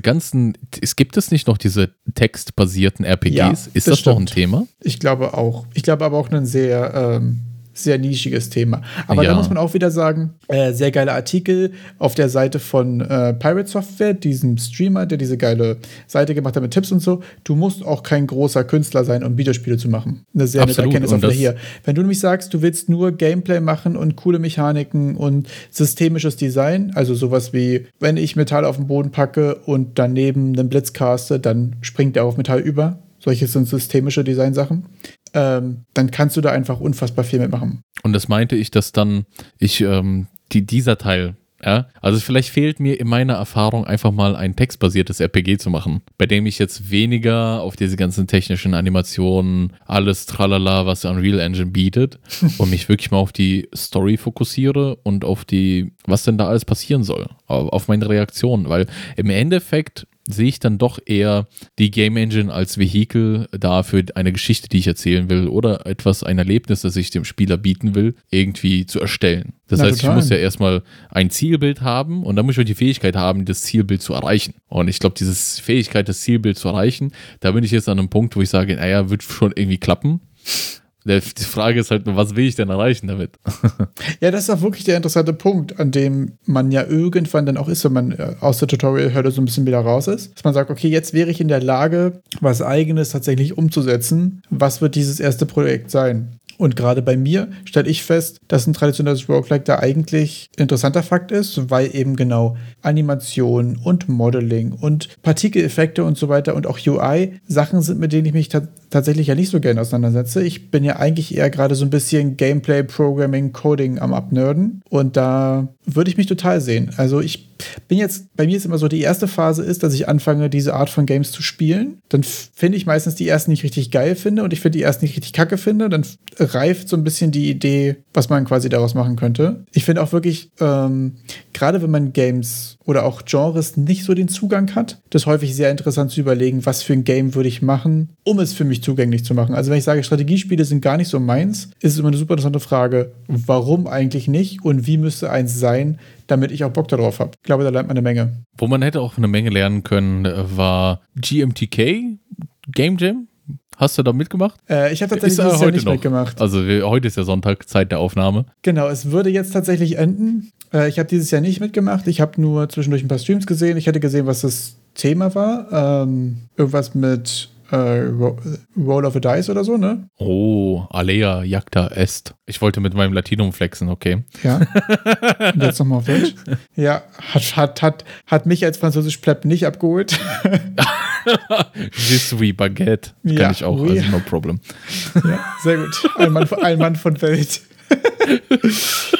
ganzen, es gibt es nicht noch diese textbasierten RPGs? Ja, ist das das, noch ein. Thema? Ich glaube auch. Ich glaube aber auch ein sehr, ähm, sehr nischiges Thema. Aber Ja. da muss man auch wieder sagen, äh, sehr geile Artikel auf der Seite von äh, Pirate Software, diesem Streamer, der diese geile Seite gemacht hat mit Tipps und so. Du musst auch kein großer Künstler sein, um Videospiele zu machen. Eine sehr nette Absolut. Erkenntnis auch wieder hier. Wenn du nämlich sagst, du willst nur Gameplay machen und coole Mechaniken und systemisches Design, also sowas wie, wenn ich Metall auf den Boden packe und daneben einen Blitz caste, dann springt er auf Metall über. Solche sind systemische Designsachen. Ähm, dann kannst du da einfach unfassbar viel mitmachen. Und das meinte ich, dass dann ich, ähm, die, dieser Teil, ja, also vielleicht fehlt mir in meiner Erfahrung einfach mal ein textbasiertes RPG zu machen, bei dem ich jetzt weniger auf diese ganzen technischen Animationen, alles tralala, was Unreal Engine bietet, und mich wirklich mal auf die Story fokussiere und auf die, was denn da alles passieren soll, auf meine Reaktion, weil im Endeffekt sehe ich dann doch eher die Game Engine als Vehikel da für eine Geschichte, die ich erzählen will oder etwas, ein Erlebnis, das ich dem Spieler bieten will, irgendwie zu erstellen. Das Na, heißt, total. ich muss ja erstmal ein Zielbild haben und dann muss ich auch die Fähigkeit haben, das Zielbild zu erreichen. Und ich glaube, diese Fähigkeit, das Zielbild zu erreichen, da bin ich jetzt an einem Punkt, wo ich sage, naja, wird schon irgendwie klappen. Die Frage ist halt nur, was will ich denn erreichen damit? Ja, das ist auch wirklich der interessante Punkt, an dem man ja irgendwann dann auch ist, wenn man äh, aus der Tutorial-Hürde so ein bisschen wieder raus ist. Dass man sagt, okay, jetzt wäre ich in der Lage, was Eigenes tatsächlich umzusetzen. Was wird dieses erste Projekt sein? Und gerade bei mir stelle ich fest, dass ein traditionelles Roguelike da eigentlich interessanter Fakt ist, weil eben genau Animation und Modeling und Partikeleffekte und so weiter und auch UI Sachen sind, mit denen ich mich ta tatsächlich ja nicht so gerne auseinandersetze. Ich bin ja eigentlich eher gerade so ein bisschen Gameplay, Programming, Coding am Abnörden und da würde ich mich total sehen. Also ich bin jetzt, bei mir ist immer so, die erste Phase ist, dass ich anfange, diese Art von Games zu spielen. Dann finde ich meistens die ersten nicht richtig geil finde und ich finde die ersten nicht richtig kacke finde. Dann reift so ein bisschen die Idee, was man quasi daraus machen könnte. Ich finde auch wirklich, ähm, gerade wenn man Games oder auch Genres nicht so den Zugang hat, das häufig sehr interessant zu überlegen, was für ein Game würde ich machen, um es für mich zugänglich zu machen. Also wenn ich sage, Strategiespiele sind gar nicht so meins, ist es immer eine super interessante Frage, warum eigentlich nicht und wie müsste eins sein, damit ich auch Bock darauf habe. Ich glaube, da lernt man eine Menge. Wo man hätte auch eine Menge lernen können, äh, war GMTK, Game Jam. Hast du da mitgemacht? Äh, ich habe tatsächlich Ist heute nicht noch? mitgemacht. Also wir, heute ist ja Sonntag, Zeit der Aufnahme. Genau, es würde jetzt tatsächlich enden. Äh, ich habe dieses Jahr nicht mitgemacht. Ich habe nur zwischendurch ein paar Streams gesehen. Ich hätte gesehen, was das Thema war. Ähm, irgendwas mit äh, Ro Roll of a Dice oder so, ne? Oh, Alea Jagda Est. Ich wollte mit meinem Latinum flexen, okay. Ja. Und jetzt nochmal auf Deutsch. Ja, hat, hat, hat, hat mich als französisch Pleb nicht abgeholt. Je suis Baguette. Kann Ja, ich auch, oui. also no problem. ja, sehr gut. Ein Mann, ein Mann von Welt.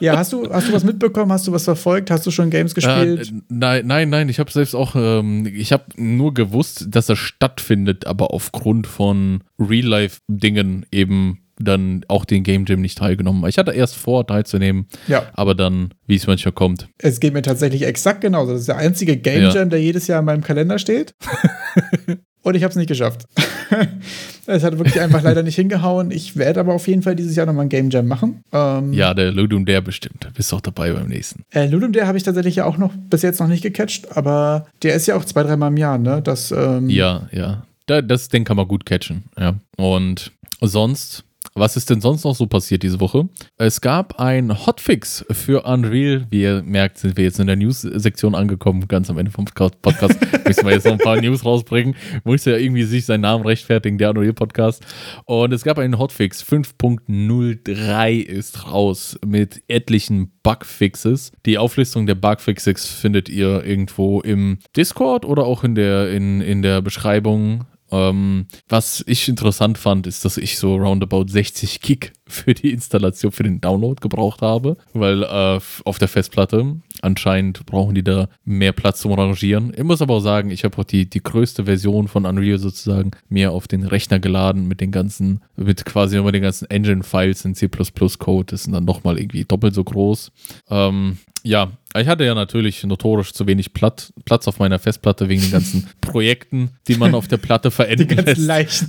ja, hast du, hast du was mitbekommen? Hast du was verfolgt? Hast du schon Games gespielt? Äh, nein, nein, nein, ich habe selbst auch, ähm, ich habe nur gewusst, dass er stattfindet, aber aufgrund von Real-Life-Dingen eben dann auch den Game Jam nicht teilgenommen. Ich hatte erst vor, teilzunehmen, ja. aber dann, wie es manchmal kommt. Es geht mir tatsächlich exakt genauso. Das ist der einzige Game Ja. Jam, der jedes Jahr in meinem Kalender steht. Und ich habe es nicht geschafft. es hat wirklich einfach leider nicht hingehauen. Ich werde aber auf jeden Fall dieses Jahr nochmal ein Game Jam machen. Ähm, Ja, der Ludum der bestimmt. Bist auch dabei beim nächsten. Äh, Ludum, der habe ich tatsächlich ja auch noch bis jetzt noch nicht gecatcht, aber der ist ja auch zwei, dreimal im Jahr, ne? Das, ähm, Ja, ja. Da, das, den kann man gut catchen, ja. Und sonst, was ist denn sonst noch so passiert diese Woche? Es gab ein Hotfix für Unreal. Wie ihr merkt, sind wir jetzt in der News-Sektion angekommen, ganz am Ende vom Podcast. Müssen wir jetzt noch ein paar News rausbringen. Muss ja irgendwie sich seinen Namen rechtfertigen, der Unreal-Podcast. Und es gab einen Hotfix. 5.03 ist raus mit etlichen Bugfixes. Die Auflistung der Bugfixes findet ihr irgendwo im Discord oder auch in der, in, in der Beschreibung. Ähm, was ich interessant fand, ist, dass ich so roundabout 60 Gig für die Installation, für den Download gebraucht habe, weil äh, auf der Festplatte anscheinend brauchen die da mehr Platz zum Rangieren. Ich muss aber auch sagen, ich habe auch die, die größte Version von Unreal sozusagen mir auf den Rechner geladen mit den ganzen, mit quasi immer den ganzen Engine-Files in C++-Code. Das sind dann nochmal irgendwie doppelt so groß. Ähm, Ja, ich hatte ja natürlich notorisch zu wenig Platz auf meiner Festplatte wegen den ganzen Projekten, die man auf der Platte verändert. Die ganzen Leichen.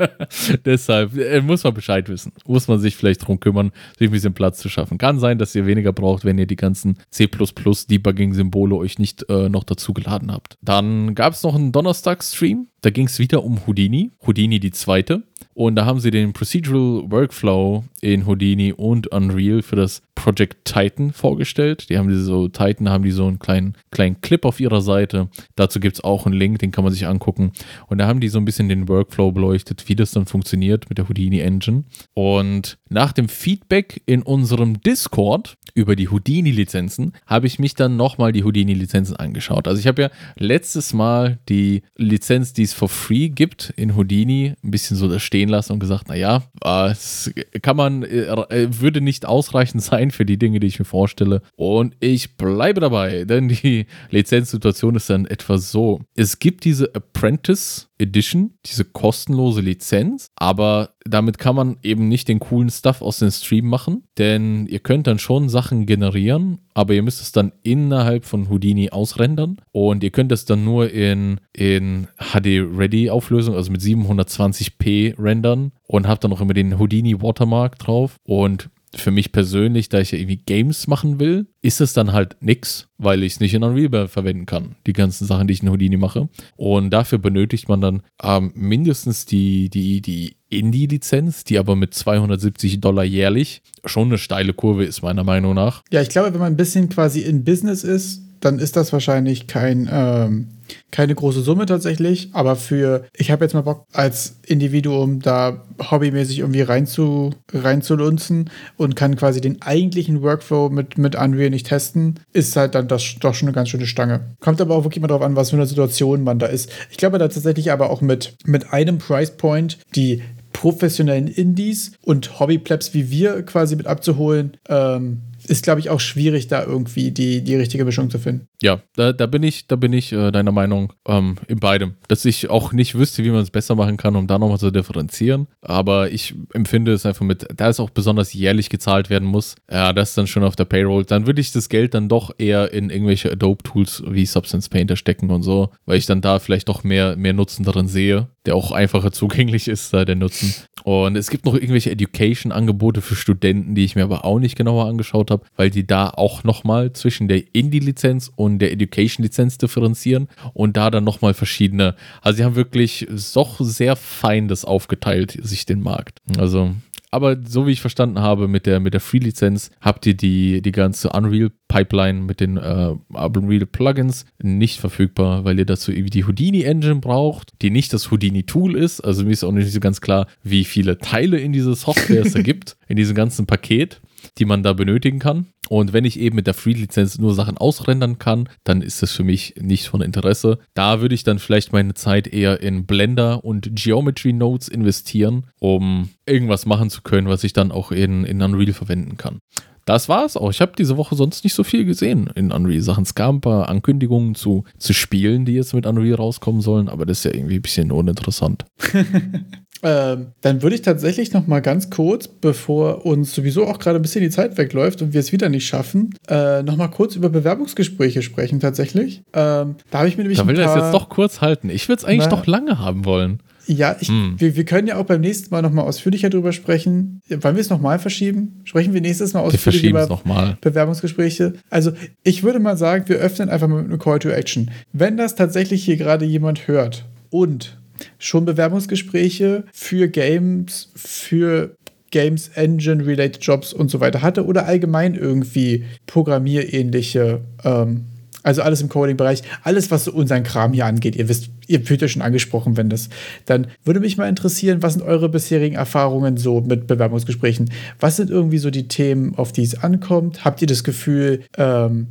Deshalb äh, muss man Bescheid wissen. Muss man sich vielleicht darum kümmern, sich ein bisschen Platz zu schaffen. Kann sein, dass ihr weniger braucht, wenn ihr die ganzen C++-Debugging-Symbole euch nicht äh, noch dazu geladen habt. Dann gab es noch einen Donnerstag-Stream. Da ging es wieder um Houdini. Houdini die zweite. Und da haben sie den Procedural Workflow in Houdini und Unreal für das Project Titan vorgestellt. Die haben diese so, Titan haben die so einen kleinen, kleinen Clip auf ihrer Seite. Dazu gibt es auch einen Link, den kann man sich angucken. Und da haben die so ein bisschen den Workflow beleuchtet, wie das dann funktioniert mit der Houdini Engine. Und nach dem Feedback in unserem Discord über die Houdini-Lizenzen habe ich mich dann nochmal die Houdini-Lizenzen angeschaut. Also ich habe ja letztes Mal die Lizenz, die es for free gibt in Houdini, ein bisschen so da stehen lassen und gesagt, naja, es kann man, äh, würde nicht ausreichend sein für die Dinge, die ich mir vorstelle. Und ich bleibe dabei, denn die Lizenzsituation ist dann etwas so. Es gibt diese Apprentice Edition, diese kostenlose Lizenz, aber damit kann man eben nicht den coolen Stuff aus dem Stream machen, denn ihr könnt dann schon Sachen generieren, aber ihr müsst es dann innerhalb von Houdini ausrendern und ihr könnt es dann nur in, in HD-Ready-Auflösung, also mit 720p rendern und habt dann auch immer den Houdini Watermark drauf und für mich persönlich, da ich ja irgendwie Games machen will, ist es dann halt nix, weil ich es nicht in Unreal verwenden kann. Die ganzen Sachen, die ich in Houdini mache. Und dafür benötigt man dann ähm, mindestens die, die, die Indie-Lizenz, die aber mit 270 Dollar jährlich schon eine steile Kurve ist, meiner Meinung nach. Ja, ich glaube, wenn man ein bisschen quasi in Business ist, dann ist das wahrscheinlich kein, ähm, keine große Summe tatsächlich. Aber für, ich habe jetzt mal Bock, als Individuum da hobbymäßig irgendwie rein zu, reinzulunzen und kann quasi den eigentlichen Workflow mit, mit Unreal nicht testen, ist halt dann das doch schon eine ganz schöne Stange. Kommt aber auch wirklich mal drauf an, was für eine Situation man da ist. Ich glaube da tatsächlich aber auch mit, mit einem Price Point, die professionellen Indies und Hobbyplebs wie wir quasi mit abzuholen, ähm, ist, glaube ich, auch schwierig, da irgendwie die, die richtige Mischung zu finden. Ja, da, da bin ich, da bin ich äh, deiner Meinung ähm, in beidem. Dass ich auch nicht wüsste, wie man es besser machen kann, um da nochmal zu differenzieren. Aber ich empfinde es einfach mit, da es auch besonders jährlich gezahlt werden muss, ja, das dann schon auf der Payroll, dann würde ich das Geld dann doch eher in irgendwelche Adobe-Tools wie Substance Painter stecken und so, weil ich dann da vielleicht doch mehr, mehr Nutzen darin sehe, der auch einfacher zugänglich ist, da der Nutzen. Und es gibt noch irgendwelche Education-Angebote für Studenten, die ich mir aber auch nicht genauer angeschaut habe, weil die da auch nochmal zwischen der Indie-Lizenz und der Education-Lizenz differenzieren und da dann nochmal verschiedene. Also sie haben wirklich doch sehr fein das aufgeteilt, sich den Markt. Also aber so wie ich verstanden habe, mit der, mit der Free-Lizenz habt ihr die, die ganze Unreal-Pipeline mit den äh, Unreal-Plugins nicht verfügbar, weil ihr dazu irgendwie die Houdini-Engine braucht, die nicht das Houdini-Tool ist. Also mir ist auch nicht so ganz klar, wie viele Teile in dieser Software es da gibt, in diesem ganzen Paket die man da benötigen kann. Und wenn ich eben mit der Free-Lizenz nur Sachen ausrendern kann, dann ist das für mich nicht von Interesse. Da würde ich dann vielleicht meine Zeit eher in Blender und Geometry Nodes investieren, um irgendwas machen zu können, was ich dann auch in, in Unreal verwenden kann. Das war's auch. Ich habe diese Woche sonst nicht so viel gesehen in Unreal-Sachen. Es gab ein paar Ankündigungen zu, zu Spielen, die jetzt mit Unreal rauskommen sollen, aber das ist ja irgendwie ein bisschen uninteressant. Ähm, dann würde ich tatsächlich noch mal ganz kurz, bevor uns sowieso auch gerade ein bisschen die Zeit wegläuft und wir es wieder nicht schaffen, äh, noch mal kurz über Bewerbungsgespräche sprechen tatsächlich. Ähm, da habe ich mir nämlich Da will er es jetzt doch kurz halten. Ich würde es eigentlich doch lange haben wollen. Ja, ich, hm. wir, wir können ja auch beim nächsten Mal noch mal ausführlicher drüber sprechen. Wollen wir es noch mal verschieben? Sprechen wir nächstes Mal ausführlicher über noch mal. Bewerbungsgespräche? Also ich würde mal sagen, wir öffnen einfach mal mit einem Call to Action. Wenn das tatsächlich hier gerade jemand hört und schon Bewerbungsgespräche für Games, für Games Engine Related Jobs und so weiter hatte oder allgemein irgendwie programmierähnliche, ähm, also alles im Coding-Bereich, alles, was so unseren Kram hier angeht. Ihr wisst, ihr fühlt ja schon angesprochen, wenn das. Dann würde mich mal interessieren, was sind eure bisherigen Erfahrungen so mit Bewerbungsgesprächen? Was sind irgendwie so die Themen, auf die es ankommt? Habt ihr das Gefühl, ähm,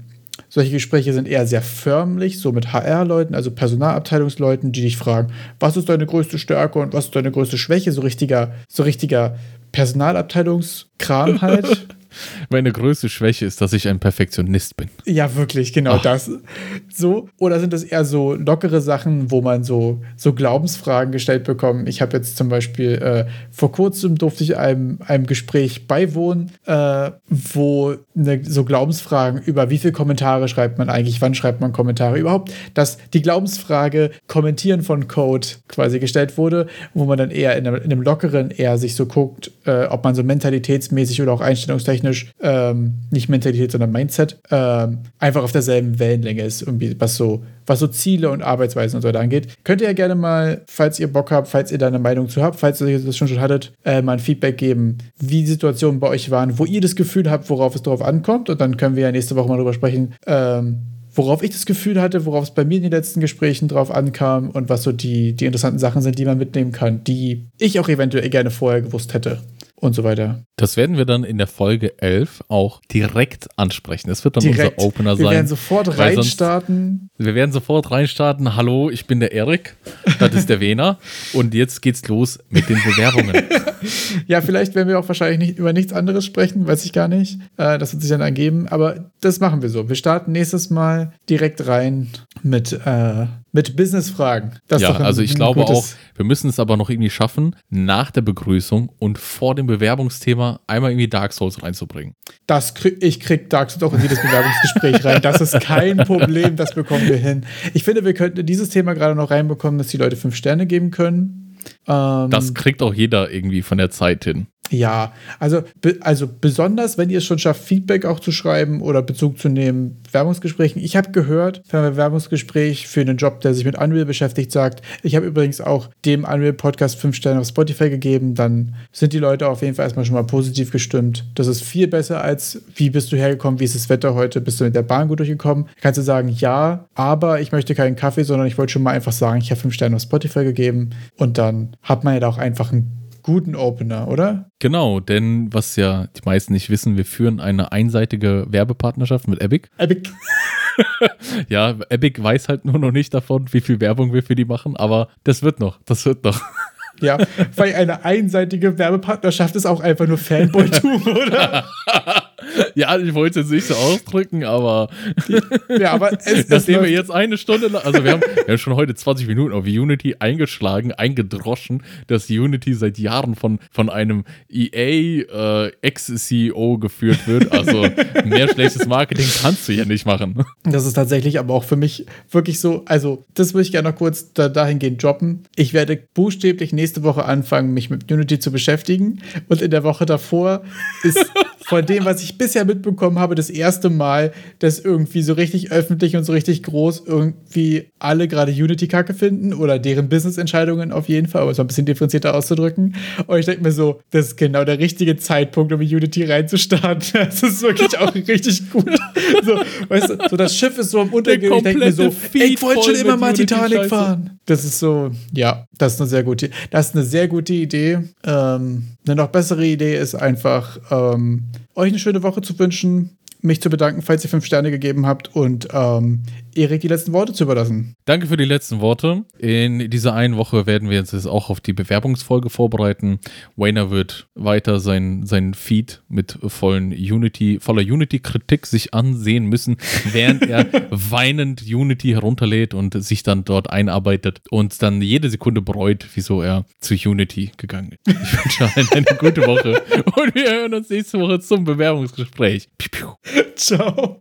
solche Gespräche sind eher sehr förmlich, so mit HR-Leuten, also Personalabteilungsleuten, die dich fragen, was ist deine größte Stärke und was ist deine größte Schwäche, so richtiger, so richtiger Personalabteilungskram halt. Meine größte Schwäche ist, dass ich ein Perfektionist bin. Ja, wirklich, genau Ach. das. So, oder sind das eher so lockere Sachen, wo man so, so Glaubensfragen gestellt bekommt? Ich habe jetzt zum Beispiel äh, vor kurzem durfte ich einem, einem Gespräch beiwohnen, äh, wo ne, so Glaubensfragen über wie viele Kommentare schreibt man eigentlich, wann schreibt man Kommentare überhaupt, dass die Glaubensfrage Kommentieren von Code quasi gestellt wurde, wo man dann eher in einem, in einem lockeren eher sich so guckt, äh, ob man so mentalitätsmäßig oder auch einstellungstechnisch, ähm, nicht Mentalität, sondern Mindset, ähm, einfach auf derselben Wellenlänge ist, irgendwie, was so, was so Ziele und Arbeitsweisen und so weiter angeht. Könnt ihr ja gerne mal, falls ihr Bock habt, falls ihr da eine Meinung zu habt, falls ihr das schon schon hattet, äh, mal ein Feedback geben, wie die Situationen bei euch waren, wo ihr das Gefühl habt, worauf es drauf ankommt. Und dann können wir ja nächste Woche mal drüber sprechen, ähm, worauf ich das Gefühl hatte, worauf es bei mir in den letzten Gesprächen drauf ankam und was so die, die interessanten Sachen sind, die man mitnehmen kann, die ich auch eventuell gerne vorher gewusst hätte und so weiter. Das werden wir dann in der Folge 11 auch direkt ansprechen. Das wird dann Direkt. unser Opener Wir sein. werden sofort sonst- reinstarten. Wir werden sofort reinstarten. Hallo, ich bin der Erik. Das ist der Wena. Und jetzt geht's los mit den Bewerbungen. Ja, vielleicht werden wir auch wahrscheinlich nicht über nichts anderes sprechen, weiß ich gar nicht. Äh, das wird sich dann ergeben, aber das machen wir so. Wir starten nächstes Mal direkt rein mit, äh, mit Business-Fragen. Ja, also ich glaube auch, wir müssen es aber noch irgendwie schaffen, nach der Begrüßung und vor dem Bewerbungsthema einmal irgendwie Dark Souls reinzubringen. Das krieg, ich krieg Dark Souls auch in jedes Bewerbungsgespräch rein. Das ist kein Problem, das bekommen wir hin. Ich finde, wir könnten in dieses Thema gerade noch reinbekommen, dass die Leute fünf Sterne geben können. Ähm, Das kriegt auch jeder irgendwie von der Zeit hin. Ja, also, be also besonders, wenn ihr es schon schafft, Feedback auch zu schreiben oder Bezug zu nehmen, Werbungsgesprächen. Ich habe gehört, wenn ein Werbungsgespräch für einen Job, der sich mit Unreal beschäftigt, sagt, ich habe übrigens auch dem Unreal Podcast fünf Sterne auf Spotify gegeben, dann sind die Leute auf jeden Fall erstmal schon mal positiv gestimmt. Das ist viel besser als, wie bist du hergekommen, wie ist das Wetter heute, bist du mit der Bahn gut durchgekommen? Kannst du sagen, ja, aber ich möchte keinen Kaffee, sondern ich wollte schon mal einfach sagen, ich habe fünf Sterne auf Spotify gegeben und dann hat man ja da auch einfach einen guten Opener, oder? Genau, denn was ja die meisten nicht wissen, wir führen eine einseitige Werbepartnerschaft mit Epic. Epic. Ja, Epic weiß halt nur noch nicht davon, wie viel Werbung wir für die machen, aber das wird noch, das wird noch. Ja, weil eine einseitige Werbepartnerschaft ist auch einfach nur Fanboy-Tum, oder? Ja, ich wollte es nicht so ausdrücken, aber Ja, aber es, nachdem wir jetzt eine Stunde lang, also wir haben, wir haben schon heute 20 Minuten auf Unity eingeschlagen, eingedroschen, dass Unity seit Jahren von, von einem EA äh, Ex-CEO geführt wird. Also mehr schlechtes Marketing kannst du ja nicht machen. das ist tatsächlich aber auch für mich wirklich so, also das würde ich gerne noch kurz da, dahingehend droppen. Ich werde buchstäblich nächste Woche anfangen, mich mit Unity zu beschäftigen und in der Woche davor ist von dem, was ich bisher mitbekommen habe, das erste Mal, dass irgendwie so richtig öffentlich und so richtig groß irgendwie alle gerade Unity-Kacke finden oder deren Business-Entscheidungen auf jeden Fall, um es mal ein bisschen differenzierter auszudrücken. Und ich denke mir so, das ist genau der richtige Zeitpunkt, um in Unity reinzustarten. Das ist wirklich auch richtig gut. So, weißt du, so das Schiff ist so am Untergehen. Ich denke mir so, ey, ich wollte schon immer mal Titanic fahren. Das ist so, ja, das ist eine sehr gute, das ist eine sehr gute Idee. Ähm, eine noch bessere Idee ist einfach, ähm, euch eine schöne Woche zu wünschen, mich zu bedanken, falls ihr fünf Sterne gegeben habt und ähm, Erik die letzten Worte zu überlassen. Danke für die letzten Worte. In dieser einen Woche werden wir uns jetzt auch auf die Bewerbungsfolge vorbereiten. Wayner wird weiter sein, sein Feed mit vollen Unity, voller Unity-Kritik sich ansehen müssen, während er weinend Unity herunterlädt und sich dann dort einarbeitet und dann jede Sekunde bereut, wieso er zu Unity gegangen ist. Ich wünsche allen eine gute Woche und wir hören uns nächste Woche zum Bewerbungsgespräch. Piu, piu. Ciao.